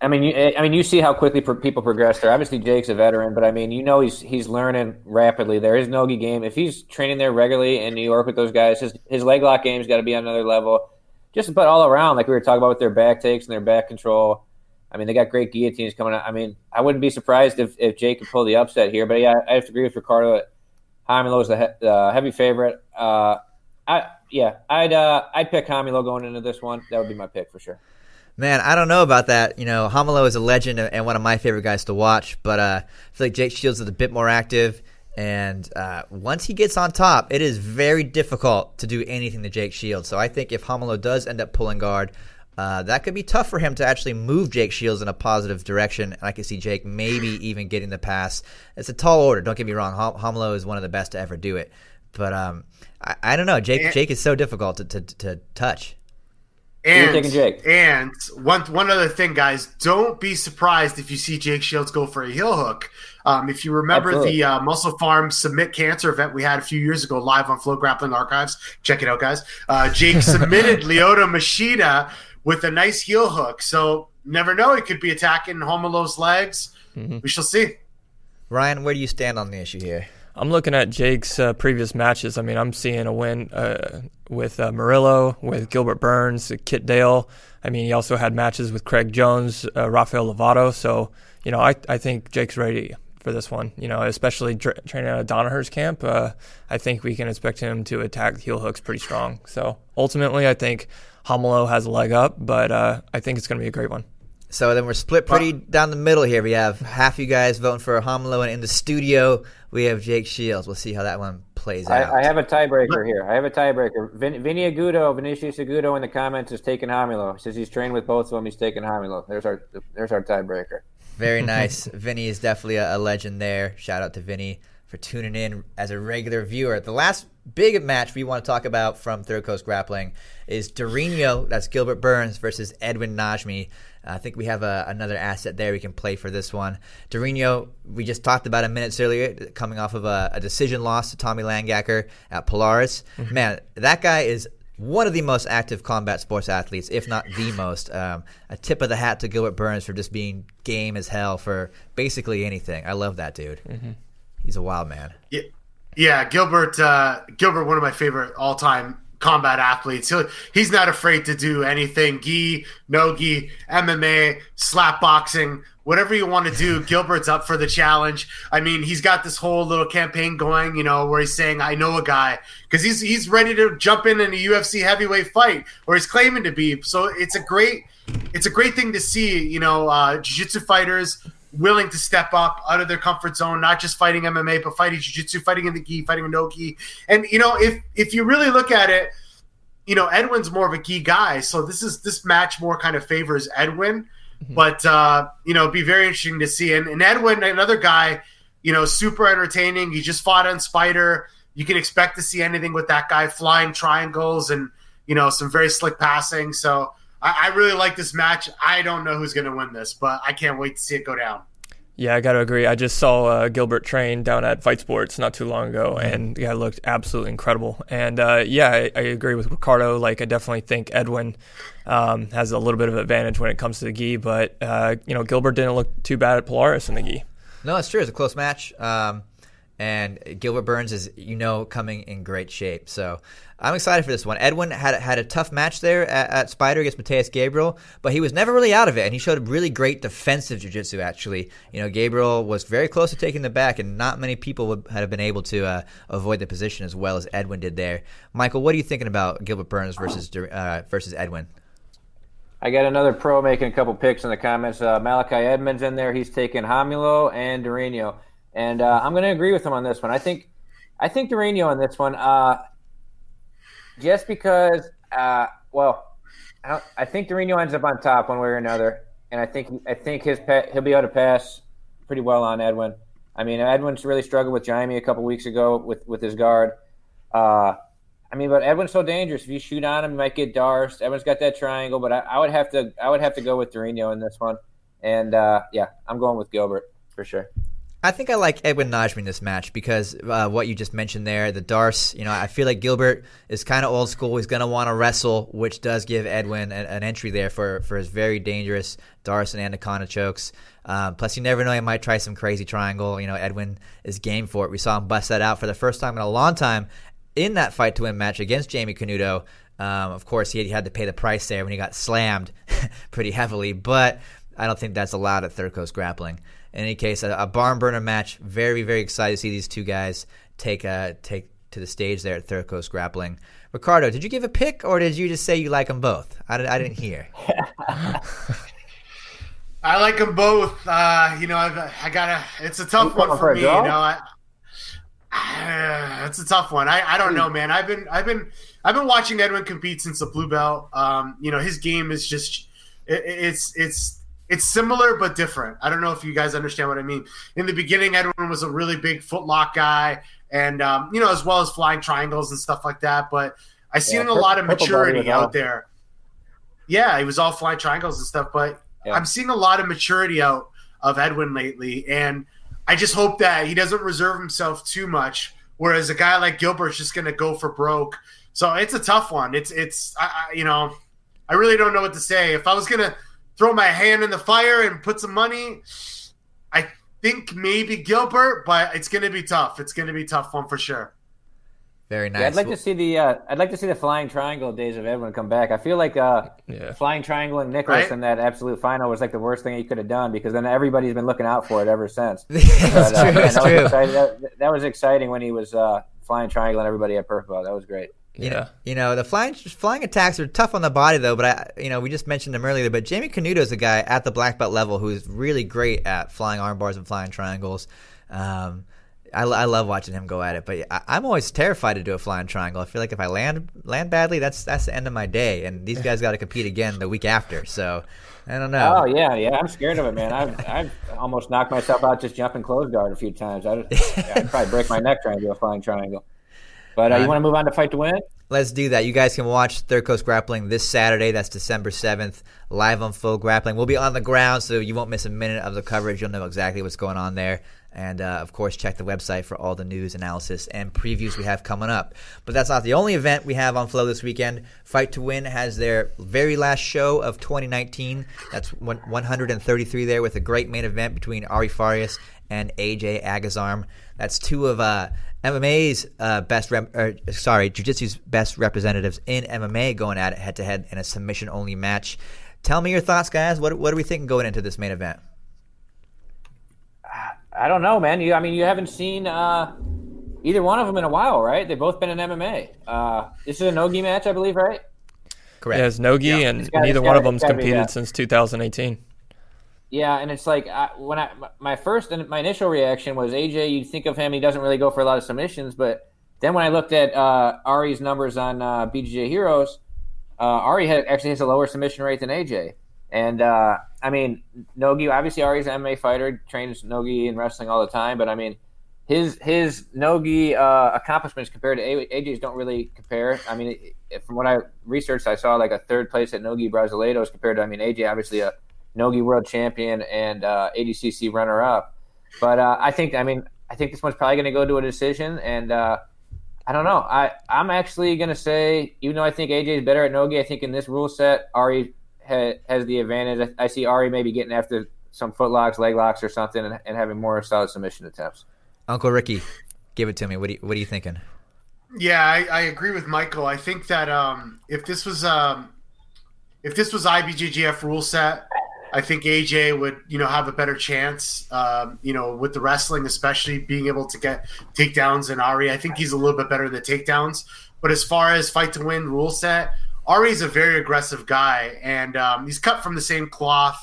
I mean, you, I mean, you see how quickly pro- people progress there. Obviously, Jake's a veteran, but I mean, you know, he's he's learning rapidly. There is no game. If he's training there regularly in New York with those guys, his his leg lock game's got to be on another level. Just about all around, like we were talking about with their back takes and their back control. I mean, they got great guillotines coming out. I mean, I wouldn't be surprised if, if Jake could pull the upset here. But yeah, I have to agree with Ricardo that Romulo is the he- uh, heavy favorite. Uh, I yeah, I'd uh, I'd pick Romulo going into this one. That would be my pick for sure. Man, I don't know about that. You know, Romulo is a legend and one of my favorite guys to watch, but uh, I feel like Jake Shields is a bit more active. And uh, once he gets on top, it is very difficult to do anything to Jake Shields. So I think if Romulo does end up pulling guard, uh, that could be tough for him to actually move Jake Shields in a positive direction. And I can see Jake maybe even getting the pass. It's a tall order. Don't get me wrong. Ham- Romulo is one of the best to ever do it. But um, I, I don't know. Jake And- Jake is so difficult to, to, to touch. And taking Jake. and one one other thing, guys, don't be surprised if you see Jake Shields go for a heel hook. Um, if you remember Absolutely. the uh, Muscle Farm Submit Cancer event we had a few years ago, live on FloGrappling Archives, check it out, guys. Uh, Jake submitted Lyoto Machida with a nice heel hook. So never know, he could be attacking Romulo's legs. We shall see. Ryan, where do you stand on the issue here? I'm looking at Jake's uh, previous matches. I mean, I'm seeing a win uh, with uh, Murillo, with Gilbert Burns, Kit Dale. I mean, he also had matches with Craig Jones, uh, Rafael Lovato. So, you know, I, I think Jake's ready for this one. You know, especially tra- training at Danaher's camp. Uh, I think we can expect him to attack heel hooks pretty strong. So ultimately, I think Romulo has a leg up, but uh, I think it's going to be a great one. So then we're split pretty down the middle here. We have half you guys voting for Romulo, and in the studio we have Jake Shields. We'll see how that one plays out. I, I have a tiebreaker here. I have a tiebreaker. Vin, Vinny Agudo, Vinicius Agudo in the comments is taking Romulo. He says he's trained with both of them. He's taking Romulo. There's our there's our tiebreaker. Very nice. Vinny is definitely a, a legend there. Shout out to Vinny for tuning in as a regular viewer. The last big match we want to talk about from Third Coast Grappling is Durinho, that's Gilbert Burns, versus Edwin Najmi. I think we have a, another asset there we can play for this one. Durinho, we just talked about a minutes earlier, coming off of a, a decision loss to Tommy Langaker at Polaris. Mm-hmm. Man, that guy is one of the most active combat sports athletes, if not the most. Um, a tip of the hat to Gilbert Burns for just being game as hell for basically anything. I love that dude. He's a wild man. Yeah, yeah Gilbert. Uh, Gilbert, one of my favorite all-time combat athletes. He'll, he's not afraid to do anything. Gi, no gi, MMA, slap boxing, whatever you want to do. Gilbert's up for the challenge. I mean, he's got this whole little campaign going, you know, where he's saying, "I know a guy," because he's he's ready to jump in in a UFC heavyweight fight, or he's claiming to be. So it's a great it's a great thing to see. You know, uh, jiu-jitsu fighters willing to step up out of their comfort zone, not just fighting MMA, but fighting jiu-jitsu, fighting in the gi, fighting in no gi. And you know, if if you really look at it, you know, Edwin's more of a gi guy, so this is this match more kind of favors Edwin. But uh, you know, it'd be very interesting to see. And, and Edwin, another guy, you know, super entertaining. He just fought on Spider. You can expect to see anything with that guy, flying triangles and you know some very slick passing. So I, I really like this match. I don't know who's going to win this, but I can't wait to see it go down. Yeah, I got to agree. I just saw uh, Gilbert train down at Fight Sports not too long ago, Mm-hmm. and yeah, it looked absolutely incredible. And uh, yeah, I, I agree with Ricardo. Like, I definitely think Edwin um, has a little bit of advantage when it comes to the gi, but uh, you know, Gilbert didn't look too bad at Polaris in the gi. No, it's true. It's a close match. Um, and Gilbert Burns is, you know, coming in great shape. So I'm excited for this one. Edwin had had a tough match there at, at Spider against Mateus Gabriel, but he was never really out of it, and he showed really great defensive jiu-jitsu. Actually, you know, Gabriel was very close to taking the back, and not many people would have been able to uh, avoid the position as well as Edwin did there. Michael, what are you thinking about Gilbert Burns versus uh, versus Edwin? I got another pro making a couple picks in the comments. Uh, Malachi Edmonds in there. He's taking Romulo and Durinho, and uh, I'm going to agree with him on this one. I think, I think Durinho on this one, uh, just because, uh, well, I, I think Durinho ends up on top one way or another, and I think I think his he'll be able to pass pretty well on Edwin. I mean, Edwin's really struggled with Jaime a couple weeks ago with with his guard. Uh, I mean, but Edwin's so dangerous. If you shoot on him, you might get Darce. Edwin's got that triangle, but I, I would have to I would have to go with Durinho in this one. And uh, yeah, I'm going with Gilbert for sure. I think I like Edwin Najmi in this match because uh, what you just mentioned there, the Darce. You know, I feel like Gilbert is kind of old school. He's going to want to wrestle, which does give Edwin an, an, entry there for, for his very dangerous Darce and Anaconda chokes. Um, plus, you never know; he might try some crazy triangle. You know, Edwin is game for it. We saw him bust that out for the first time in a long time in that fight to win match against Jamie Canuto. Um, of course, he had to pay the price there when he got slammed pretty heavily, but I don't think that's allowed at Third Coast Grappling. In any case, a, a barn burner match. Very, very excited to see these two guys take uh, take to the stage there at Third Coast Grappling. Ricardo, did you give a pick or did you just say you like them both? I, I didn't hear. I like them both. Uh, you know, I've, I gotta. It's a tough one for me. You know, I, it's a tough one. I, I don't know, man. I've been I've been I've been watching Edwin compete since the blue belt. Um, you know, his game is just it, it's it's it's similar but different. I don't know if you guys understand what I mean. In the beginning, Edwin was a really big footlock guy, and um, you know, as well as flying triangles and stuff like that. But I seen yeah, a lot of maturity out there. Yeah, he was all flying triangles and stuff, but yeah. I'm seeing a lot of maturity out of Edwin lately, and I just hope that he doesn't reserve himself too much. Whereas a guy like Gilbert's just going to go for broke. So it's a tough one. It's it's I, I, you know, I really don't know what to say. If I was going to throw my hand in the fire and put some money, I think maybe Gilbert, but it's going to be tough. It's going to be a tough one for sure. Very nice. Yeah, I'd like to see the uh, I'd like to see the flying triangle days of Edwin come back. I feel like uh, yeah. flying triangle and Nicholas right? in that absolute final was like the worst thing he could have done because then everybody's been looking out for it ever since. that's but, uh, true. that. Was that, that, was exciting when he was uh, flying triangle and everybody had purple. That was great. You yeah. know, you know the flying flying attacks are tough on the body though. But I, you know, we just mentioned them earlier. But Jamie Canuto is a guy at the black belt level who's really great at flying arm bars and flying triangles. Um, I, I love watching him go at it, but I, am always terrified to do a flying triangle. I feel like if I land land badly, that's that's the end of my day. And these guys got to compete again the week after, so I don't know. Oh yeah, yeah, I'm scared of it, man. I've I've almost knocked myself out just jumping close guard a few times. I'd, I'd probably break my neck trying to do a flying triangle. But uh, you want to move on to fight to win? Let's do that. You guys can watch Third Coast Grappling this Saturday. That's December 7th, live on FloGrappling. We'll be on the ground, so you won't miss a minute of the coverage. You'll know exactly what's going on there. And uh, of course, check the website for all the news, analysis, and previews we have coming up. But that's not the only event we have on Flow this weekend. Fight to Win has their very last show of 2019. That's 133 there with a great main event between Ari Farias and AJ Agazarm. That's two of uh, MMA's uh, best, rep- or, sorry, Jiu-Jitsu's best representatives in MMA going at it head to head in a submission only match. Tell me your thoughts, guys. What what are we thinking going into this main event? I don't know, man. You, I mean, you haven't seen uh, either one of them in a while, right? They've both been in MMA. Uh, this is a nogi match, I believe, right? Correct. Yeah, it's nogi, yeah. and it's gotta, neither one gotta, of them's competed since 2018. Yeah, and it's like I, when I my first and my initial reaction was AJ. You think of him, he doesn't really go for a lot of submissions, but then when I looked at uh, Ari's numbers on uh, BJJ Heroes, uh, Ari had, actually has a lower submission rate than AJ. And uh, I mean, Nogi obviously Ari's an MMA fighter, trains Nogi in wrestling all the time. But I mean, his his Nogi uh, accomplishments compared to AJ's don't really compare. I mean, from what I researched, I saw like a third place at Nogi Brasileiros compared to I mean AJ obviously a Nogi world champion and uh, ADCC runner up. But uh, I think, I mean, I think this one's probably going to go to a decision. And uh, I don't know. I, I'm actually going to say, even though I think AJ is better at Nogi, I think in this rule set, Ari ha- has the advantage. I, I, see Ari maybe getting after some foot locks, leg locks, or something and, and having more solid submission attempts. Uncle Ricky, give it to me. What, you, what are you thinking? Yeah, I, I, agree with Michael. I think that um, if this was um, if this was IBJJF rule set, I think AJ would you know have a better chance. Um, you know, with the wrestling, especially being able to get takedowns and Ari. I think he's a little bit better in the takedowns. But as far as fight to win rule set, Ari's a very aggressive guy, and um, he's cut from the same cloth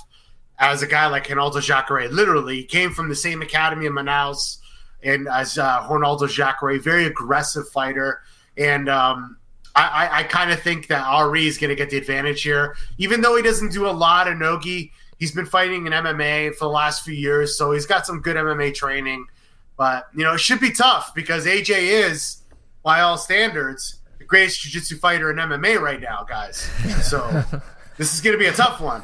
as a guy like Ronaldo Jacare. Literally, he came from the same academy in Manaus and as uh, Ronaldo Jacare, very aggressive fighter. And um, I, I, I kind of think that Ari is going to get the advantage here, even though he doesn't do a lot of nogi. He's been fighting in MMA for the last few years, so he's got some good MMA training. But you know, it should be tough because AJ is, by all standards, the greatest jiu-jitsu fighter in MMA right now, guys. So this is going to be a tough one.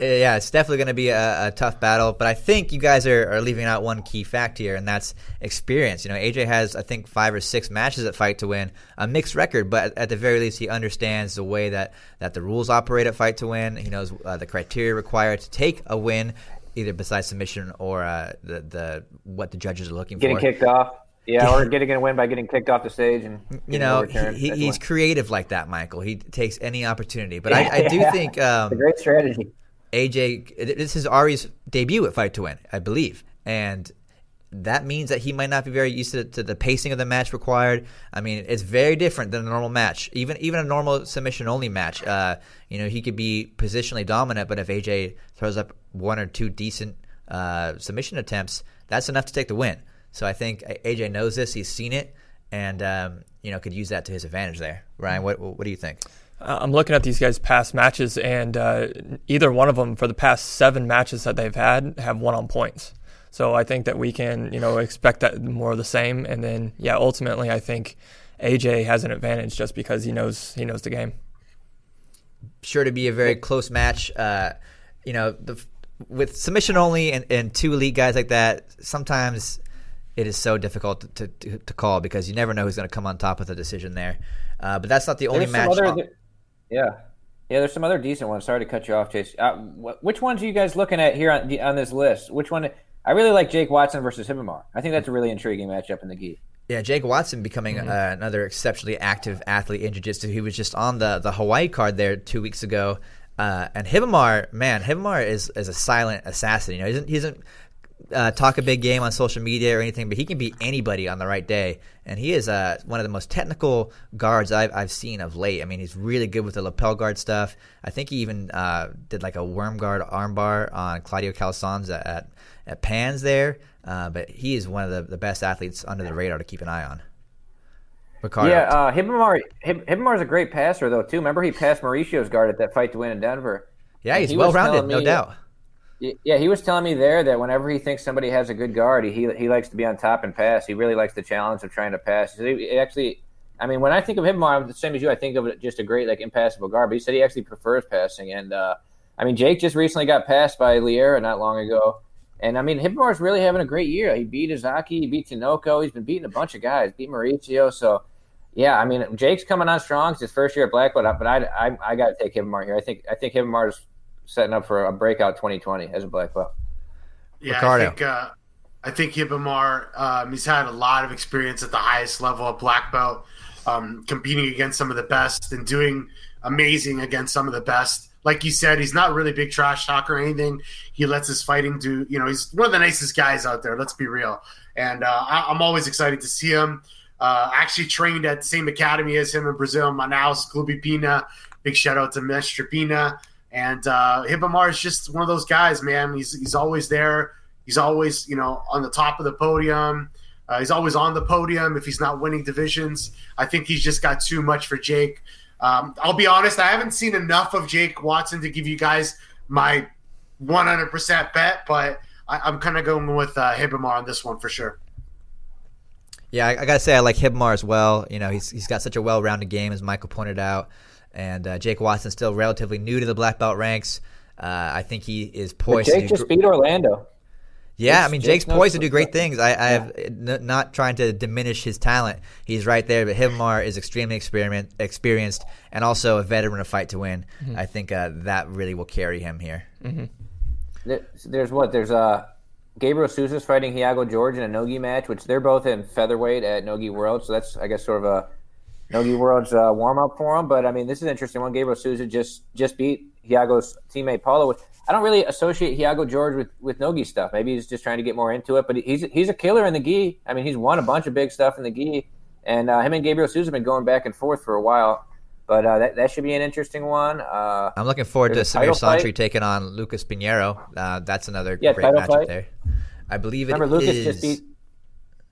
Yeah, it's definitely going to be a, a, tough battle, but I think you guys are, are, leaving out one key fact here, and that's experience. You know, AJ has, I think, five or six matches at Fight to Win, a mixed record, but at the very least, he understands the way that, that the rules operate at Fight to Win. He knows uh, the criteria required to take a win, either besides submission or uh, the, the what the judges are looking Getting for. Getting kicked off. Yeah, or getting a win by getting kicked off the stage and you know he, he's creative like that, Michael. He takes any opportunity, but I, I do think um, a great strategy. AJ, this is Ari's debut at Fight to Win, I believe, and that means that he might not be very used to, to, the pacing of the match required. I mean, it's very different than a normal match, even even a normal submission only match. Uh, you know, he could be positionally dominant, but if AJ throws up one or two decent uh, submission attempts, that's enough to take the win. So I think AJ knows this; he's seen it, and um, you know could use that to his advantage there. Ryan, what what do you think? I'm looking at these guys' past matches, and uh, either one of them for the past seven matches that they've had have won on points. So I think that we can, you know, expect that more of the same. And then, yeah, ultimately, I think AJ has an advantage just because he knows he knows the game. Sure to be a very close match. Uh, you know, the, with submission only and, and two elite guys like that, sometimes it is so difficult to, to, to call because you never know who's going to come on top with a decision there. Uh, but that's not the only There's match. Other, yeah. Yeah, there's some other decent ones. Sorry to cut you off, Chase. Uh, wh- which ones are you guys looking at here on, on this list? Which one? I really like Jake Watson versus Ribamar. I think that's a really intriguing matchup in the gi. Yeah, Jake Watson becoming mm-hmm. uh, another exceptionally active athlete in jiu-jitsu. He was just on the, the Hawaii card there two weeks ago. Uh, and Ribamar, man, Ribamar is, is a silent assassin. You know, he doesn't, he doesn't uh, talk a big game on social media or anything, but he can beat anybody on the right day. And he is uh, one of the most technical guards I've, I've seen of late. I mean, he's really good with the lapel guard stuff. I think he even uh, did like a worm guard armbar on Claudio Calasans at, at, at Pans there. Uh, but he is one of the, the best athletes under the radar to keep an eye on. Ricardo. Yeah, uh, Ribamar is a great passer, though, too. Remember, he passed Mauricio's guard at that fight to win in Denver. Yeah, he's he well rounded, no doubt yeah, he was telling me there that whenever he thinks somebody has a good guard, he he likes to be on top and pass. He really likes the challenge of trying to pass. He actually, I mean, when I think of him, I'm the same as you. I think of just a great like impassable guard. But he said he actually prefers passing. And uh, I mean, Jake just recently got passed by Liera not long ago. And I mean, Ribamar's really having a great year. He beat Izaki, he beat Tinoco. He's been beating a bunch of guys, beat Mauricio. So, yeah, I mean, Jake's coming on strong. It's his first year at Blackwood, but I, I, I got to take Ribamar here. I think I think Ribamar's setting up for a breakout 2020 as a black belt. Yeah, Ricardo. I think uh, I think Ribamar, um, he's had a lot of experience at the highest level of black belt, um, competing against some of the best and doing amazing against some of the best. Like you said, he's not really big trash talk or anything. He lets his fighting do. You know, he's one of the nicest guys out there. Let's be real. And uh, I, am always excited to see him. Uh, actually trained at the same academy as him in Brazil, Manaus, Clube Pina. Big shout out to Mestre Pina. And uh, Ribamar is just one of those guys, man. He's he's always there. He's always you know on the top of the podium. Uh, he's always on the podium if he's not winning divisions. I think he's just got too much for Jake. Um, I'll be honest, I haven't seen enough of Jake Watson to give you guys my 100% bet, but I, am kind of going with uh, Ribamar on this one for sure. Yeah, I, I, gotta say I like Ribamar as well. You know, he's he's got such a well-rounded game, as Michael pointed out and uh, Jake Watson still relatively new to the black belt ranks. Uh, I think he is But poised. Jake to just do, beat Orlando. yeah, I mean Jake's Jake's poised to do great things. I, I have n- not trying to diminish his talent. He's right there, but Ribamar is extremely experiment, experienced and also a veteran of fight to win. I think uh, that really will carry him here. There- There's what? There's uh, Gabriel Souza's fighting Hiago George in a Nogi match, which they're both in featherweight at Nogi World. So that's, I guess, sort of a Nogi World's uh, warm up for him. But I mean, this is an interesting one. Gabriel Souza just just beat Hiago's teammate Paulo. Which I don't really associate Hiago George with, with Nogi stuff. Maybe he's just trying to get more into it. But he's he's a killer in the gi. I mean, he's won a bunch of big stuff in the gi. And uh, him and Gabriel Souza have been going back and forth for a while. But uh, that, that should be an interesting one. Uh, I'm looking forward to Samir Chantre taking on Lucas Pinheiro. Uh, that's another Yeah, great matchup fight. there. I believe it remember, Lucas is- just beat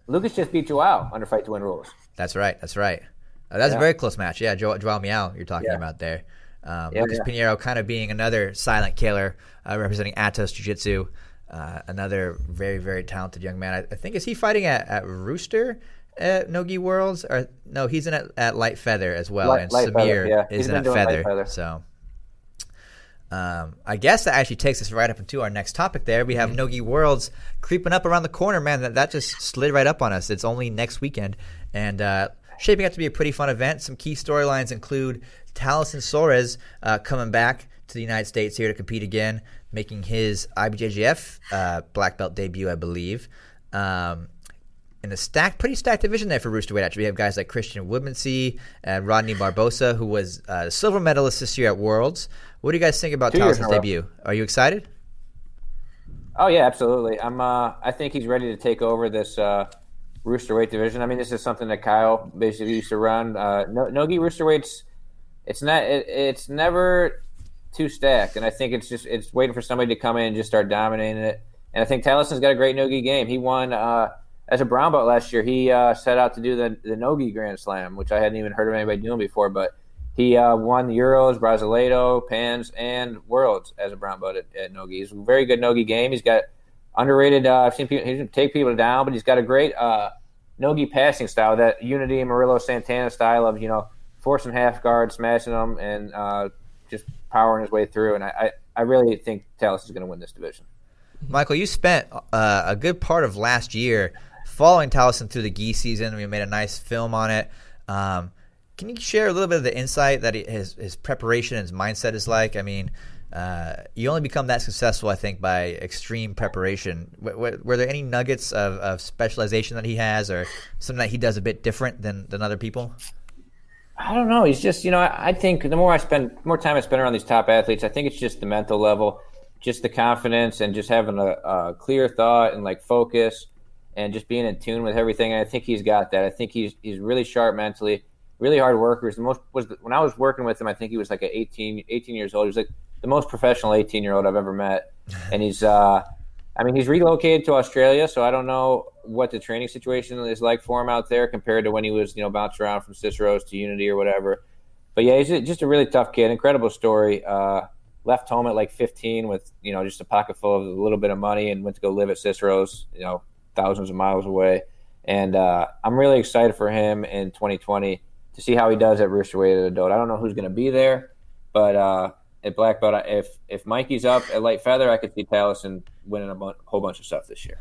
Lucas just beat Joao under fight to win rules. That's right. That's right. Uh, that's a very close match. Yeah, Joao, Joao Miyao, you're talking Yeah. about there. Um, Yeah, Lucas yeah. Pinheiro kind of being another silent killer, uh, representing Atos Jiu Jitsu. Uh, another very, very talented young man. I, I think is he fighting at, at Rooster at Nogi Worlds? Or no, he's in at, at Light Feather as well, Light- and Light Samir Feather, yeah. is in at Feather. Feather. So. Um, I guess that actually takes us right up into our next topic. There, we Mm-hmm. have Nogi Worlds creeping up around the corner. Man, that that just slid right up on us. It's only next weekend, and uh, shaping up to be a pretty fun event. Some key storylines include Talison Soares uh, coming back to the United States here to compete again, making his IBJJF uh, black belt debut, I believe. Um, in a stacked, pretty stacked division there for rooster Roosterweight. Actually, we have guys like Christian Woodmansee and Rodnei Barbosa, who was uh, silver medalist this year at Worlds. What do you guys think about Two Talison's debut? Are you excited? Oh yeah, absolutely. I'm. Uh, I think he's ready to take over this uh, roosterweight division. I mean, this is something that Kyle basically used to run. Uh, no, Nogi roosterweights. It's not. It, it's never too stacked, and I think it's just it's waiting for somebody to come in and just start dominating it. And I think Talison's got a great Nogi game. He won uh, as a brown belt last year. He uh, set out to do the the Nogi Grand Slam, which I hadn't even heard of anybody doing before, but. He uh, won Euros, Brasileiro, Pans, and Worlds as a brown belt at, at Nogi. He's a very good Nogi game. He's got underrated. Uh, I've seen people he doesn't take people down, but he's got a great uh, Nogi passing style, that Unity Murillo Santana style of you know forcing half guard, smashing them, and uh, just powering his way through. And I, I, I really think Talis is going to win this division. Michael, you spent uh, a good part of last year following Talison through the gi season. We made a nice film on it. Um, can you share a little bit of the insight that he, his his preparation and his mindset is like? I mean, uh, you only become that successful, I think, by extreme preparation. W- w- were there any nuggets of, of specialization that he has, or something that he does a bit different than, than other people? I don't know. He's just, you know, I, I think the more I spend, more time I spend around these top athletes, I think it's just the mental level, just the confidence, and just having a, a clear thought and like focus, and just being in tune with everything. And I think he's got that. I think he's he's really sharp mentally, really hard worker. He's the most was the, when I was working with him, I think he was like an 18, 18 years old. He was like the most professional eighteen year old I've ever met, and he's. uh I mean, he's relocated to Australia, so I don't know what the training situation is like for him out there compared to when he was, you know, bounced around from Cicero's to Unity or whatever. But yeah, he's just a really tough kid. Incredible story. Uh, left home at like 15 with, you know, just a pocket full of a little bit of money and went to go live at Cicero's, you know, thousands of miles away. And uh, I'm really excited for him in 2020 to see how he does at Roosterweight at adult. I don't know who's going to be there, but uh, at black belt, if if Mikey's up at light feather, I could see Talison winning a bu- whole bunch of stuff this year.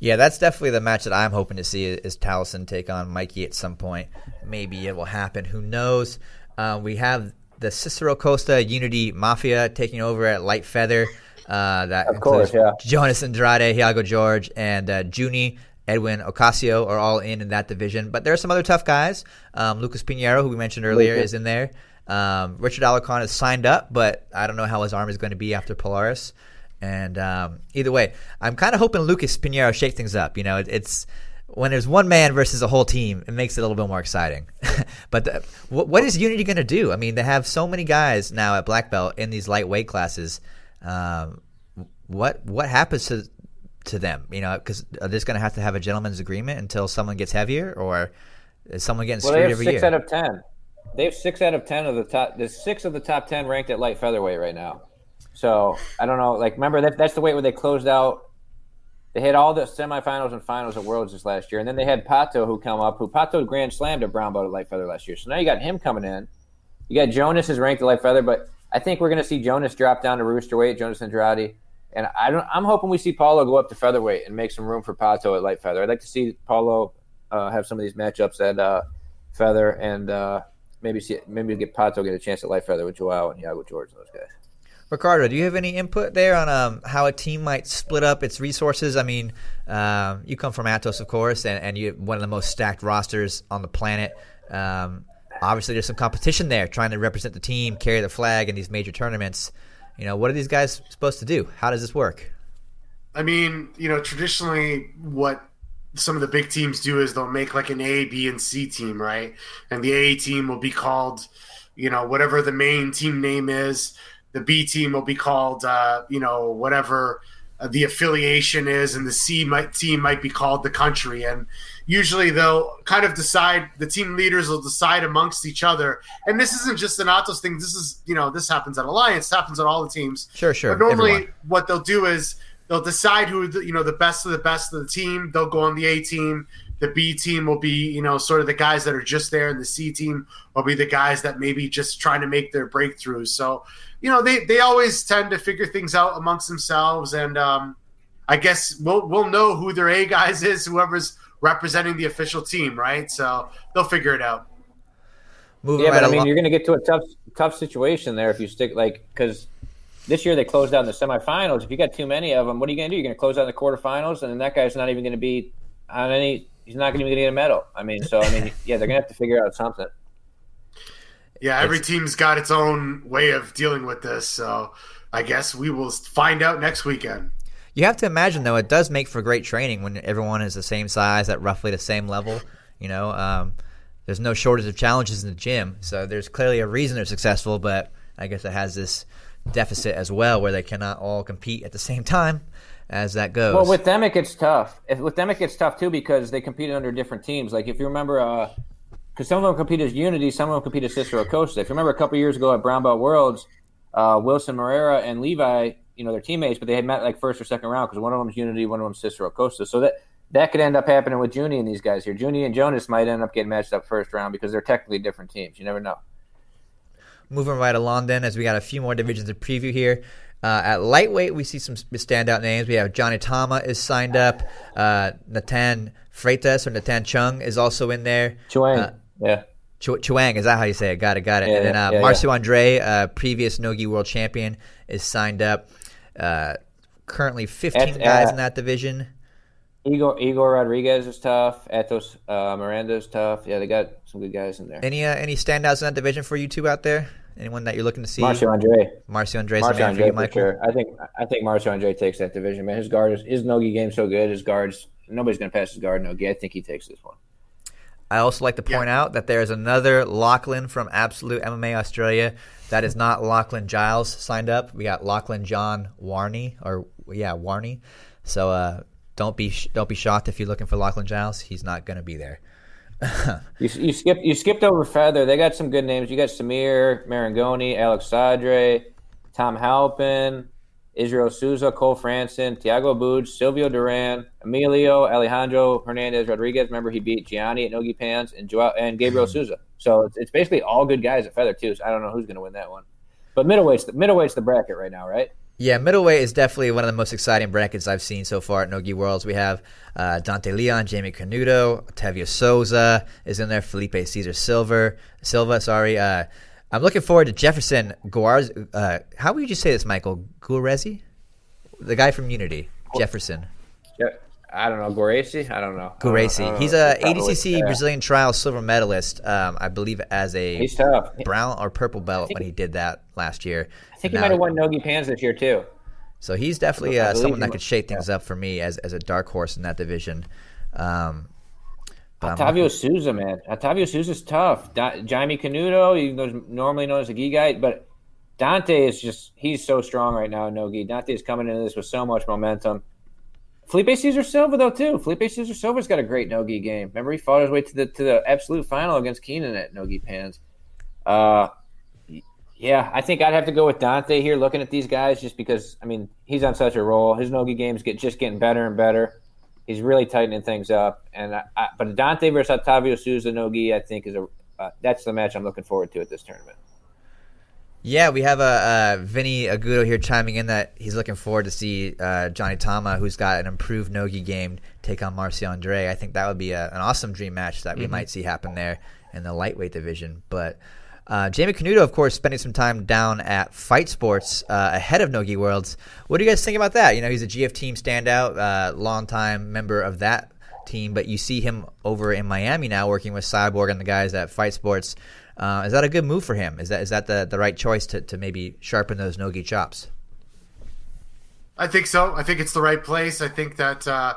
Yeah, that's definitely the match that I'm hoping to see is Talison take on Mikey at some point. Maybe it will happen. Who knows? Uh, we have the Cicero Costa Unity Mafia taking over at Light Feather. Uh, that Of course, includes yeah. Jonas Andrade, Hiago George, and uh, Juni. Edwin Ocasio are all in in that division, but there are some other tough guys. Um, Lucas Pinheiro, who we mentioned earlier, Lucas. is in there. Um, Richard Alarcon is signed up, but I don't know how his arm is going to be after Polaris. And um, either way, I'm kind of hoping Lucas Pinheiro shake things up. You know, it, it's when there's one man versus a whole team, it makes it a little bit more exciting. but the, what, what is Unity going to do? I mean, they have so many guys now at black belt in these lightweight classes. Um, what what happens to to them? You know, because are they just going to have to have a gentleman's agreement until someone gets heavier, or is someone getting Well, screwed every six year? out of ten. They have six out of ten of the top. There's six of the top ten ranked at light featherweight right now. So I don't know. Like, remember that that's the weight where they closed out. They had all the semifinals and finals at Worlds this last year, and then they had Pato who come up. Who Pato grand slammed at brown belt at light feather last year. So now you got him coming in. You got Jonas is ranked at light feather, but I think we're going to see Jonas drop down to rooster weight, Jonas Andrade, and I don't. I'm hoping we see Paulo go up to featherweight and make some room for Pato at light feather. I'd like to see Paulo uh, have some of these matchups at uh, feather and uh, maybe see maybe get Pato get a chance at light feather with Joao and Hiago George and those guys. Ricardo, do you have any input there on um, how a team might split up its resources? I mean, um, you come from Atos, of course, and, and you have one of the most stacked rosters on the planet. Um, obviously, there's some competition there, trying to represent the team, carry the flag in these major tournaments. You know, what are these guys supposed to do? How does this work? I mean, you know, traditionally, what some of the big teams do is they'll make like an A, B, and C team, right? And the A team will be called, you know, whatever the main team name is. The B team will be called, uh, you know, whatever uh, the affiliation is, and the C might, team might be called the country. And usually they'll kind of decide, the team leaders will decide amongst each other. And this isn't just an Atos thing. This is, you know, this happens at Alliance, happens at all the teams. Sure, sure. But normally, Everyone. what they'll do is they'll decide who the, you know the best of the best of the team. They'll go on the A team. The B team will be you know sort of the guys that are just there, and the C team will be the guys that maybe just trying to make their breakthroughs. So you know they they always tend to figure things out amongst themselves, and um, I guess we'll we'll know who their A guys is, whoever's representing the official team, right? So they'll figure it out. Moving Yeah, right but I mean, along. you're going to get to a tough, tough situation there if you stick like because this year they closed out in the semifinals. If you got too many of them, what are you going to do? You're going to close out in the quarterfinals, and then that guy's not even going to be on any. He's not going to get a medal. I mean, so I mean, yeah, they're going to have to figure out something. Yeah, every team's got its own way of dealing with this. So I guess we will find out next weekend. You have to imagine, though, it does make for great training when everyone is the same size at roughly the same level. You know, um, there's no shortage of challenges in the gym, so there's clearly a reason they're successful. But I guess it has this deficit as well, where they cannot all compete at the same time as that goes. Well, with them it gets tough. With them it gets tough too because they competed under different teams. Like if you remember, because some of them competed as Unity, some of them competed as Cicero Costa. If you remember a couple years ago at Brown Belt Worlds, uh, Wilson Moreira and Levi, you know, they're teammates, but they had met like first or second round because one of them's Unity, one of them's Cicero Costa. So that that could end up happening with Junie and these guys here. Junie and Jonas might end up getting matched up first round because they're technically different teams. You never know. Moving right along, then, as we got a few more divisions to preview here. Uh, at lightweight, we see some standout names. We have Johnny Tama is signed up. Uh, Natan Freitas or Natan Chung is also in there. Chuang, Uh, yeah. Chu- Chuang, is that how you say it? Got it, got it. Yeah, and then uh, yeah, yeah. Marcio Andre, uh, previous Nogi world champion, is signed up. Uh, currently 15 At- guys uh, in that division. Igor Igor Rodriguez is tough. Atos uh, Miranda is tough. Yeah, they got some good guys in there. Any uh, any standouts in that division for you two out there? Anyone that you're looking to see? Marcio Andre. Marcio Andre's the Marcio for Andre you, for Michael. sure. I think I think Marcio Andre takes that division, man. His guard is his Nogi game so good. His guards nobody's gonna pass his guard Nogi. I think he takes this one. I also like to point out that there is another Lachlan from Absolute MMA Australia. That is not Lachlan Giles signed up. We got Lachlan John Warney, or yeah, Warney. So uh, don't be sh- don't be shocked if you're looking for Lachlan Giles. He's not going to be there. You, you skipped you skipped over Feather. They got some good names. You got Samir Marangoni, Alex Sadre, Tom Halpin, Israel Souza, Cole Franson, Tiago Buj, Silvio Duran, Emilio Alejandro Hernandez Rodriguez. Remember he beat Gianni at Nogi Pans and Joao, and Gabriel hmm. Souza. So it's, it's basically all good guys at Feather too. So I don't know who's going to win that one. But middleweight's the, middleweight's the bracket right now, right? Yeah, middleweight is definitely one of the most exciting brackets I've seen so far at Nogi Worlds. We have uh, Dante Leon, Jamie Canuto, Tevio Souza is in there, Felipe Caesar Silver, Silva. Sorry, uh, I'm looking forward to Jefferson Guarz. Uh, how would you say this, Michael Guarezi? The guy from Unity, Jefferson Yeah. I don't know. Goraci? I don't know. I don't know. I Guracy. don't He's a ADCC yeah. Brazilian trial silver medalist, um, I believe, as a He's tough. brown or purple belt when he did that last year. I think he might have won Nogi Pans this year too. So he's definitely uh, someone that could shake things up for me as, as a dark horse in that division. Um, Octavio Souza, man. Octavio Souza's tough. Da- Jaime Canuto, he goes normally known as a gi guy, but Dante is just he's so strong right now in no gi. Dante is coming into this with so much momentum. Felipe Caesar Silva though too. Felipe Caesar Silva's got a great nogi game. Remember he fought his way to the to the absolute final against Keenan at Nogi pans. Uh yeah, I think I'd have to go with Dante here looking at these guys just because I mean he's on such a roll. His nogi game's get just getting better and better. He's really tightening things up, and I, I, but Dante versus Octavio Souza Nogi, I think is a uh, that's the match I'm looking forward to at this tournament. Yeah, we have a uh, Vinny Agudo here chiming in that he's looking forward to see uh, Johnny Tama, who's got an improved Nogi game, take on Marcio Andre. I think that would be a, an awesome dream match that we mm-hmm. might see happen there in the lightweight division. But uh, Jamie Canuto, of course, spending some time down at Fight Sports uh, ahead of Nogi Worlds. What do you guys think about that? You know, he's a GF team standout, uh, longtime member of that team, but you see him over in Miami now working with Cyborg and the guys at Fight Sports. Uh, is that a good move for him? Is that is that the, the right choice to, to maybe sharpen those Nogi chops? I think so. I think it's the right place. I think that uh,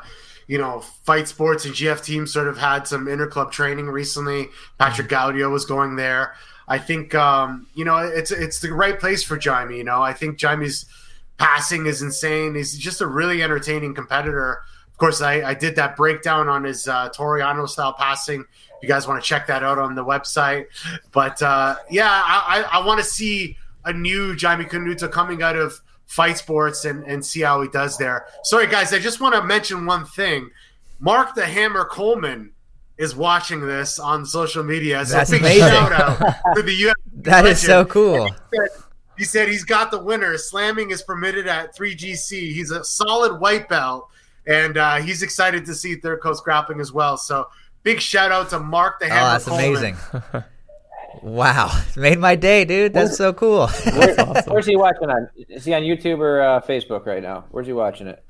you know, Fight Sports and GF teams sort of had some interclub training recently. Patrick mm-hmm. Gaudio was going there. I think um, you know it's it's the right place for Jaime. You know, I think Jaime's passing is insane. He's just a really entertaining competitor. Of course, I, I did that breakdown on his uh, Toreando style passing you guys want to check that out on the website. But uh, yeah, I, I, I want to see a new Jaime Canuto coming out of fight sports and, and see how he does there. Sorry, guys, I just want to mention one thing. Mark the Hammer Coleman is watching this on social media. So That's big amazing. shout out to the UFC. that legend. is so cool. He said, he said he's got the winner. Slamming is permitted at 3GC. He's a solid white belt, and uh, he's excited to see third coast grappling as well. So Big shout out to Mark the Hammer. Oh, that's Coleman. amazing. wow, made my day, dude. That's so cool. Where, awesome. Where's he watching on? Is he on YouTube or uh, Facebook right now? Where's he watching it?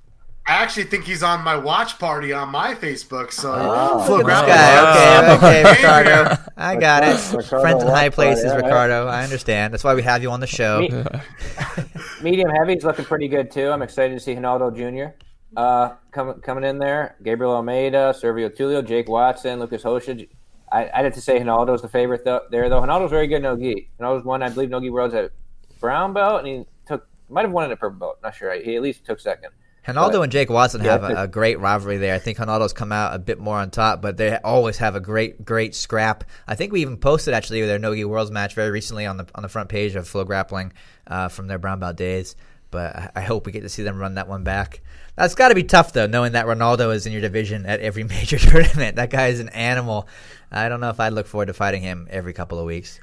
I actually think he's on my watch party on my Facebook. So oh, look at this guy. Okay, okay, Ricardo. I got it. Ricardo Friends in high places, party, Ricardo. Right. I understand. That's why we have you on the show. Medium heavy is looking pretty good too. I'm excited to see Ronaldo Jr uh, coming coming in there. Gabriel Almeida, Servio Tulio, Jake Watson, Lucas Hosha. I, I'd have to say Ronaldo's the favorite th- there, though. Ronaldo's very good Nogi. Ronaldo's won, I believe, Nogi Worlds at brown belt, and he took might have won it at purple belt. Not sure. He at least took second. Ronaldo and Jake Watson yeah, have a, a, great rivalry there. I think Ronaldo's come out a bit more on top, but they always have a great, great scrap. I think we even posted actually their Nogi Worlds match very recently on the on the front page of FloGrappling uh, from their brown belt days. But I hope we get to see them run that one back. That's got to be tough though, knowing that Ronaldo is in your division at every major tournament. That guy is an animal. I don't know if I'd look forward to fighting him every couple of weeks.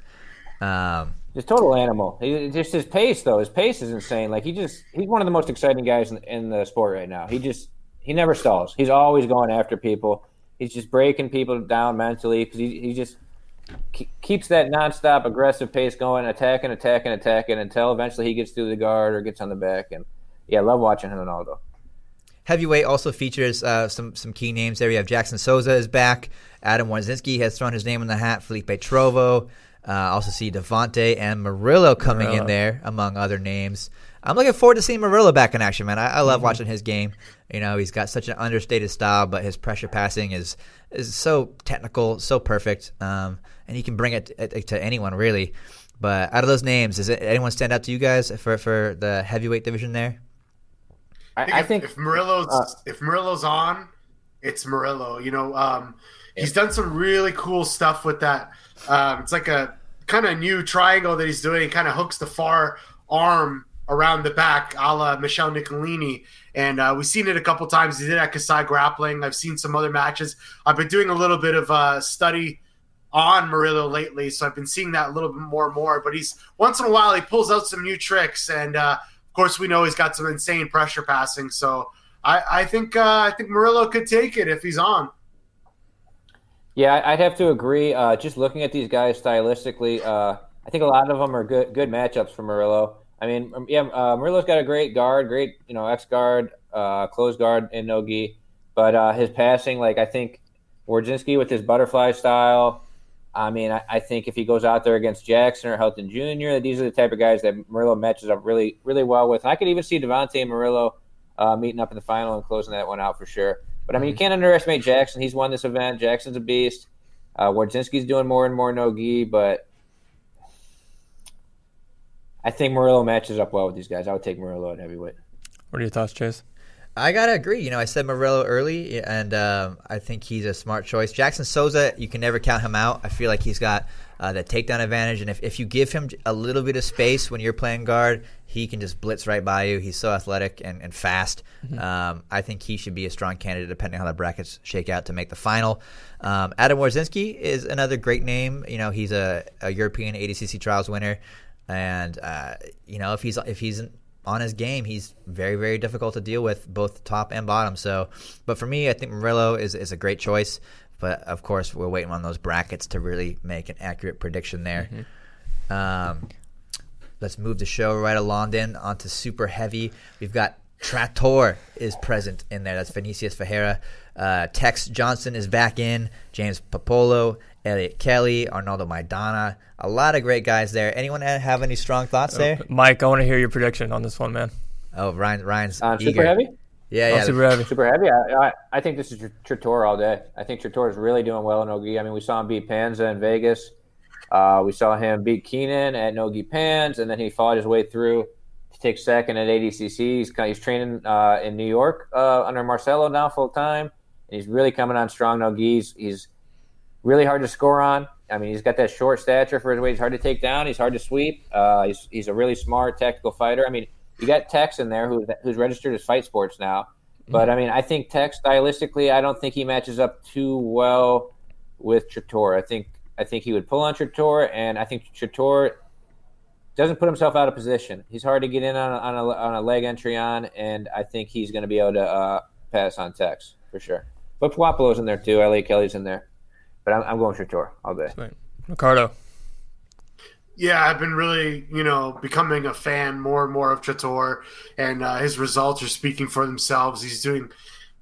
Um, just total animal. He, just his pace though. His pace is insane. Like he just he's one of the most exciting guys in, in the sport right now. He just he never stalls. He's always going after people. He's just breaking people down mentally because he he just keeps that nonstop aggressive pace going, attacking, attacking, attacking until eventually he gets through the guard or gets on the back. And yeah, I love watching Ronaldo. Heavyweight also features uh, some some key names there. We have Jackson Souza is back. Adam Wardzinski has thrown his name in the hat. Felipe Trovo. Uh, also see Devhonte and Murillo coming Murillo. in there, among other names. I'm looking forward to seeing Murillo back in action, man. I, I love mm-hmm. watching his game. You know, he's got such an understated style, but his pressure passing is is so technical, so perfect, um, and he can bring it to, to, anyone really. But out of those names, does it, anyone stand out to you guys for for the heavyweight division there? I, I think, if, if Murillo's uh, if Murillo's on, it's Murillo. You know, um, he's done some really cool stuff with that. Um, it's like a kind of new triangle that he's doing. He kind of hooks the far arm around the back, a la Michelle Nicolini. And uh, we've seen it a couple times. He did at Kasai Grappling. I've seen some other matches. I've been doing a little bit of uh, study on Murillo lately, so I've been seeing that a little bit more and more. But he's once in a while he pulls out some new tricks, and uh, course, we know he's got some insane pressure passing. So I, I think uh, I think Murillo could take it if he's on. Yeah, I'd have to agree. Uh, just looking at these guys stylistically, uh, I think a lot of them are good good matchups for Murillo. I mean, um, yeah, uh, Murillo's got a great guard, great you know X guard, uh, close guard in Nogi, but uh, his passing, like I think Wardzinski with his butterfly style, I mean, I, I, think if he goes out there against Jackson or Helton Jr., these are the type of guys that Murillo matches up really, really well with. And I could even see Devhonte and Murillo uh, meeting up in the final and closing that one out for sure. But I mean, you mm-hmm. can't underestimate Jackson. He's won this event. Jackson's a beast. Uh, Wardzinski's doing more and more no gi, but I think Murillo matches up well with these guys. I would take Murillo at heavyweight. What are your thoughts, Chase? I gotta agree. You know, I said Murillo early, and um, I think he's a smart choice. Jackson Souza, you can never count him out. I feel like he's got uh, the takedown advantage, and if, if you give him a little bit of space when you're playing guard, he can just blitz right by you. He's so athletic and, and fast. Mm-hmm. Um, I think he should be a strong candidate, depending on how the brackets shake out to make the final. Um, Adam Wardzinski is another great name. You know, he's a, a European ADCC trials winner. and uh, you know if he's if he's on his game, he's very very difficult to deal with both top and bottom. So, but for me, I think Murillo is is a great choice. But of course, we're waiting on those brackets to really make an accurate prediction there. Mm-hmm. Um, let's move the show right along then onto super heavy. We've got Trator is present in there. That's Vinicius Ferreira. Uh, Tex Johnson is back in. James Puopolo, Elliot Kelly, Arnaldo Maidana. A lot of great guys there. Anyone have any strong thoughts there? Uh, Mike, I want to hear your prediction on this one, man. Oh, Ryan, Ryan's uh, super heavy. Yeah, yeah, oh, super heavy. Super heavy. I, I, I think this is Trator all day. I think Trator is really doing well in Nogi. I mean, we saw him beat Panza in Vegas. Uh, we saw him beat Keenan at Nogi Pans, and then he fought his way through to take second at ADCC. He's, he's training uh, in New York uh, under Marcelo now full time, and he's really coming on strong. Nogi's he's really hard to score on. I mean, he's got that short stature for his weight. He's hard to take down. He's hard to sweep. Uh, he's, he's a really smart tactical fighter. I mean, you got Tex in there who, who's registered as Fight Sports now. But I mean, I think Tex stylistically, I don't think he matches up too well with Trator. I think I think he would pull on Trator, and I think Trator doesn't put himself out of position. He's hard to get in on a, on a, on a leg entry on, and I think he's going to be able to uh, pass on Tex for sure. But Puopolo's in there too. Elliot Kelly's in there, but I'm, I'm going Trator all day. Ricardo. Yeah, I've been really, you know, becoming a fan more and more of Trator, and uh, his results are speaking for themselves. He's doing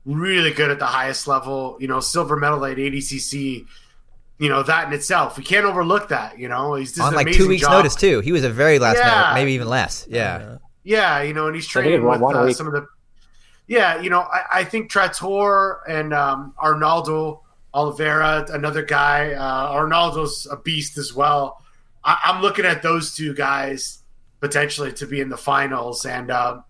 really good at the highest level. You know, silver medal at ADCC you know that in itself. We can't overlook that. You know, he's on like two weeks' job. notice too. He was a very last yeah. minute, maybe even less. Yeah, yeah. You know, and he's training with uh, some of the. Yeah, you know, I, I think Trator and um, Arnaldo Oliveira, another guy. Uh, Arnaldo's a beast as well. I, am looking at those two guys potentially to be in the finals, and uh,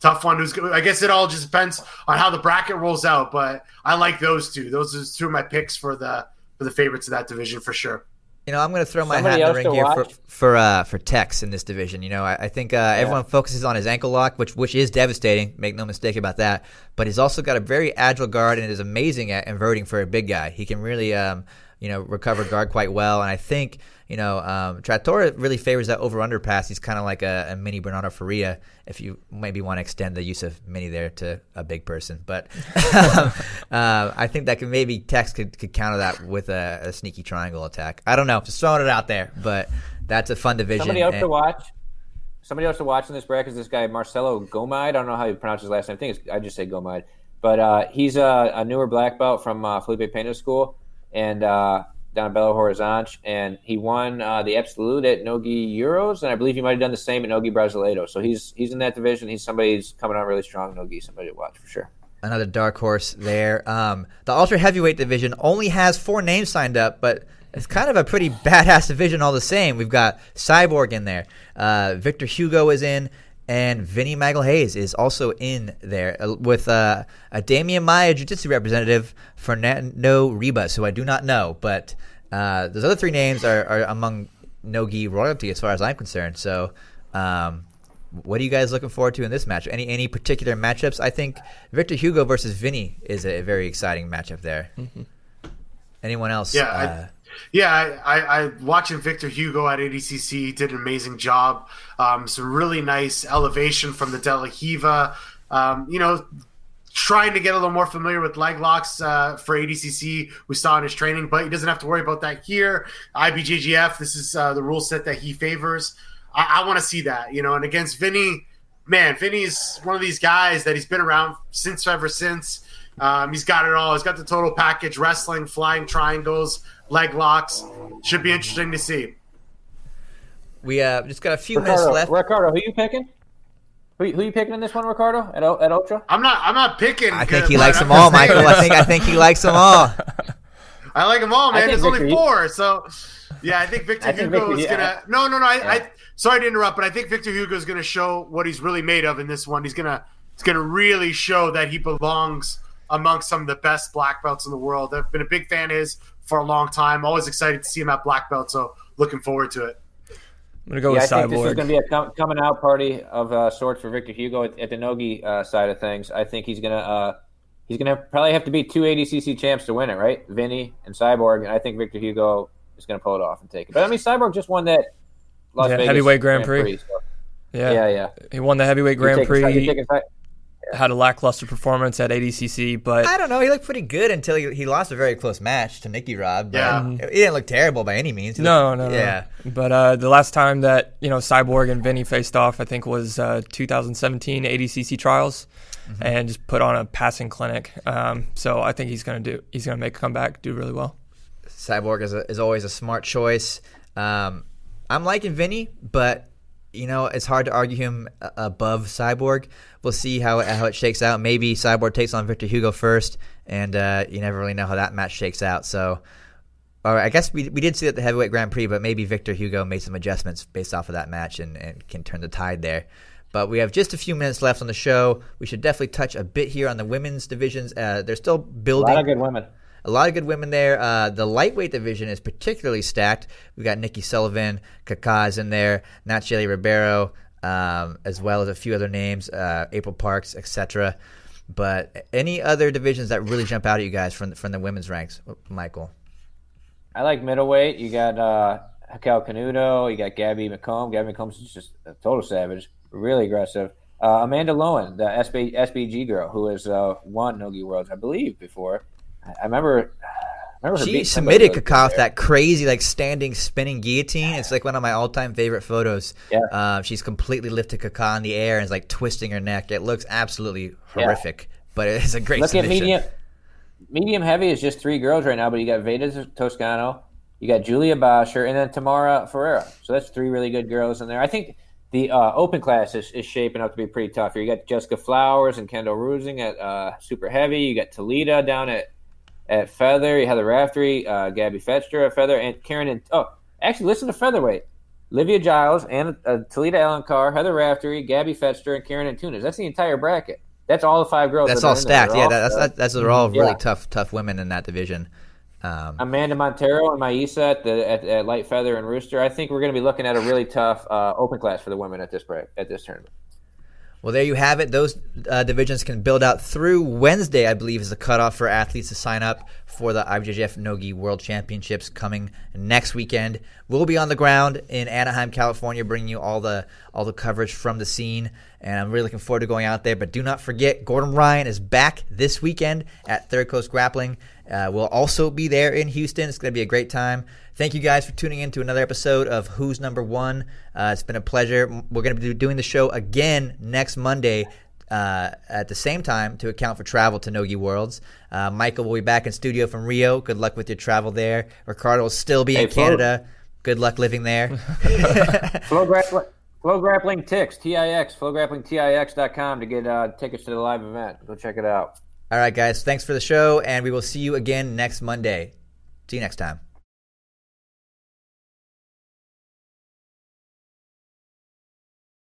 tough one. Who's I guess it all just depends on how the bracket rolls out, but I like those two. Those are two of my picks for the for the favorites of that division for sure. You know, I'm going to throw my Somebody hat in the ring here watch? for for uh, for Tex in this division. You know, I, I think uh, yeah. everyone focuses on his ankle lock, which which is devastating. Make no mistake about that. But he's also got a very agile guard and is amazing at inverting for a big guy. He can really, um, you know, recovered guard quite well. And I think you know, um, Trator really favors that over under pass. He's kind of like a, a, mini Bernardo Faria, if you maybe want to extend the use of mini there to a big person. But um, uh, I think that could maybe Tex could, could counter that with a, a, sneaky triangle attack. I don't know, just throwing it out there, but that's a fun division. Somebody else and, to watch. Somebody else to watch in this bracket is this guy Marcelo Gomide. I don't know how you pronounce his last name. I think I just say Gomide, but uh, he's a, a, newer black belt from uh, Felipe Pena School, and uh, down at Belo Horizonte, and he won uh, the Absolute at Nogi Euros, and I believe he might have done the same at Nogi Brasileiro. So he's he's in that division. He's somebody who's coming out really strong. Nogi, somebody to watch for sure. Another dark horse there. Um, the ultra heavyweight division only has four names signed up, but it's kind of a pretty badass division all the same. We've got Cyborg in there, uh, Victor Hugo is in, and Vinny Magalhaes is also in there uh, with uh, a Demian Maia Jiu-Jitsu representative, Fernando Ribas, who I do not know, but uh, those other three names are, are, among Nogi royalty as far as I'm concerned. So, um, what are you guys looking forward to in this match? Any any particular matchups? I think Victor Hugo versus Vinny is a very exciting matchup there. Mm-hmm. Anyone else? Yeah. I- uh, yeah, I, I, watching Victor Hugo at ADCC did an amazing job. Um, some really nice elevation from the De La Um, you know, trying to get a little more familiar with leg locks uh, for ADCC. We saw in his training, but he doesn't have to worry about that here. IBJJF, this is uh, the rule set that he favors. I, I want to see that, you know. And against Vinny, man, Vinny's one of these guys that he's been around since ever since. Um, he's got it all. He's got the total package: wrestling, flying triangles, leg locks. Should be interesting to see. We uh, just got a few Ricardo, minutes left. Ricardo, who you picking? Who, who you picking in this one, Ricardo? At, at Ultra? I'm not. I'm not picking. I think he likes them all, Michael. I think. I think he likes them all. I like them all, man. There's Victor, only four, so yeah. I think Victor I think Hugo Victor, is gonna. Yeah. No, no, no. I, yeah. I, sorry to interrupt, but I think Victor Hugo is gonna show what he's really made of in this one. He's gonna. He's gonna really show that he belongs amongst some of the best black belts in the world. I've been a big fan of his for a long time. Always excited to see him at black belt. So looking forward to it. I'm gonna go yeah, with I Cyborg. think this is gonna be a com- coming out party of uh, sorts for Victor Hugo at, at the Nogi uh, side of things. I think he's gonna uh, he's gonna probably have to beat two ADCC champs to win it, right? Vinny and Cyborg, and I think Victor Hugo is gonna pull it off and take it. But I mean, Cyborg just won that Las Yeah, Vegas heavyweight Grand Prix. so- Yeah. yeah, yeah. He won the heavyweight You're Grand taking- you're Prix. Taking- Had a lackluster performance at ADCC, but I don't know. He looked pretty good until he, he lost a very close match to Nicky Rod. But Yeah. he didn't look terrible by any means. He no, looked- no, no. Yeah, But uh, the last time that you know Cyborg and Vinny faced off, I think was uh, 2017 ADCC trials, Mm-hmm. and just put on a passing clinic. Um, so I think he's gonna do. He's gonna make a comeback, do really well. Cyborg is, a, is always a smart choice. Um, I'm liking Vinny, but you know it's hard to argue him above Cyborg. We'll see how it, how it shakes out. Maybe Cyborg takes on Victor Hugo first, and uh, you never really know how that match shakes out. So, all right, I guess we we did see that at the heavyweight Grand Prix, but maybe Victor Hugo made some adjustments based off of that match and, and can turn the tide there. But we have just a few minutes left on the show. We should definitely touch a bit here on the women's divisions. Uh, they're still building. A lot of good women. A lot of good women there. Uh, the lightweight division is particularly stacked. We've got Nikki Sullivan, Kakaz in there, Nathiely Ribeiro, um, as well as a few other names, uh, April Parks, etc. But any other divisions that really jump out at you guys from from the women's ranks, Michael? I like middleweight. You got uh, Raquel Canuto. You got Gabby McComb. Gabby McComb's just a total savage, really aggressive. Uh, Amanda Loewen, the SB, SBG girl who has uh, won Nogi Worlds, I believe, before. I, remember. I remember her She submitted really good Kaká with there. that crazy, like standing spinning guillotine. It's like one of my all time favorite photos. Yeah. Uh, she's completely lifted Kaká in the air and is like twisting her neck. It looks absolutely Yeah. horrific, but it's a great Look at submission. medium. Medium heavy is just three girls right now, but you got Veda Toscano, you got Julia Boscher, and then Tamara Ferreira. So that's three really good girls in there. I think the uh, open class is, is shaping up to be pretty tough here. You got Jessica Flowers and Kendall Reusing at uh, super heavy. You got Talita down at at feather. You have the Raftery, uh, Gabby Fetcher at feather, and Karen. And oh, actually, listen to featherweight. Livia Giles and uh, Talita Alencar, Heather Raftery, Gabby Fetcher, and Karen Antunes. That's the entire bracket. That's all the five girls. That's that all stacked. Yeah, all that, that's stacked. that's they're all really Yeah. tough tough women in that division. Um, Amanda Montero and Mayssa at the at, at light feather and rooster. I think we're going to be looking at a really tough uh, open class for the women at this break at this tournament. Well, there you have it. Those uh, divisions can build out through Wednesday, I believe, is the cutoff for athletes to sign up for the IBJJF Nogi World Championships coming next weekend. We'll be on the ground in Anaheim, California, bringing you all the all the coverage from the scene, and I'm really looking forward to going out there. But do not forget, Gordon Ryan is back this weekend at Third Coast Grappling. Uh, we'll also be there in Houston. It's going to be a great time. Thank you guys for tuning in to another episode of Who's Number One. Uh, it's been a pleasure. We're going to be doing the show again next Monday uh, at the same time to account for travel to Nogi Worlds. Uh, Michael will be back in studio from Rio. Good luck with your travel there. Ricardo will still be Hey, in Flo. Canada. Good luck living there. Flow grappling, flow grappling TIX flograpplingtix.com to get uh, tickets to the live event. Go check it out. All right, guys. Thanks for the show, and we will see you again next Monday. See you next time.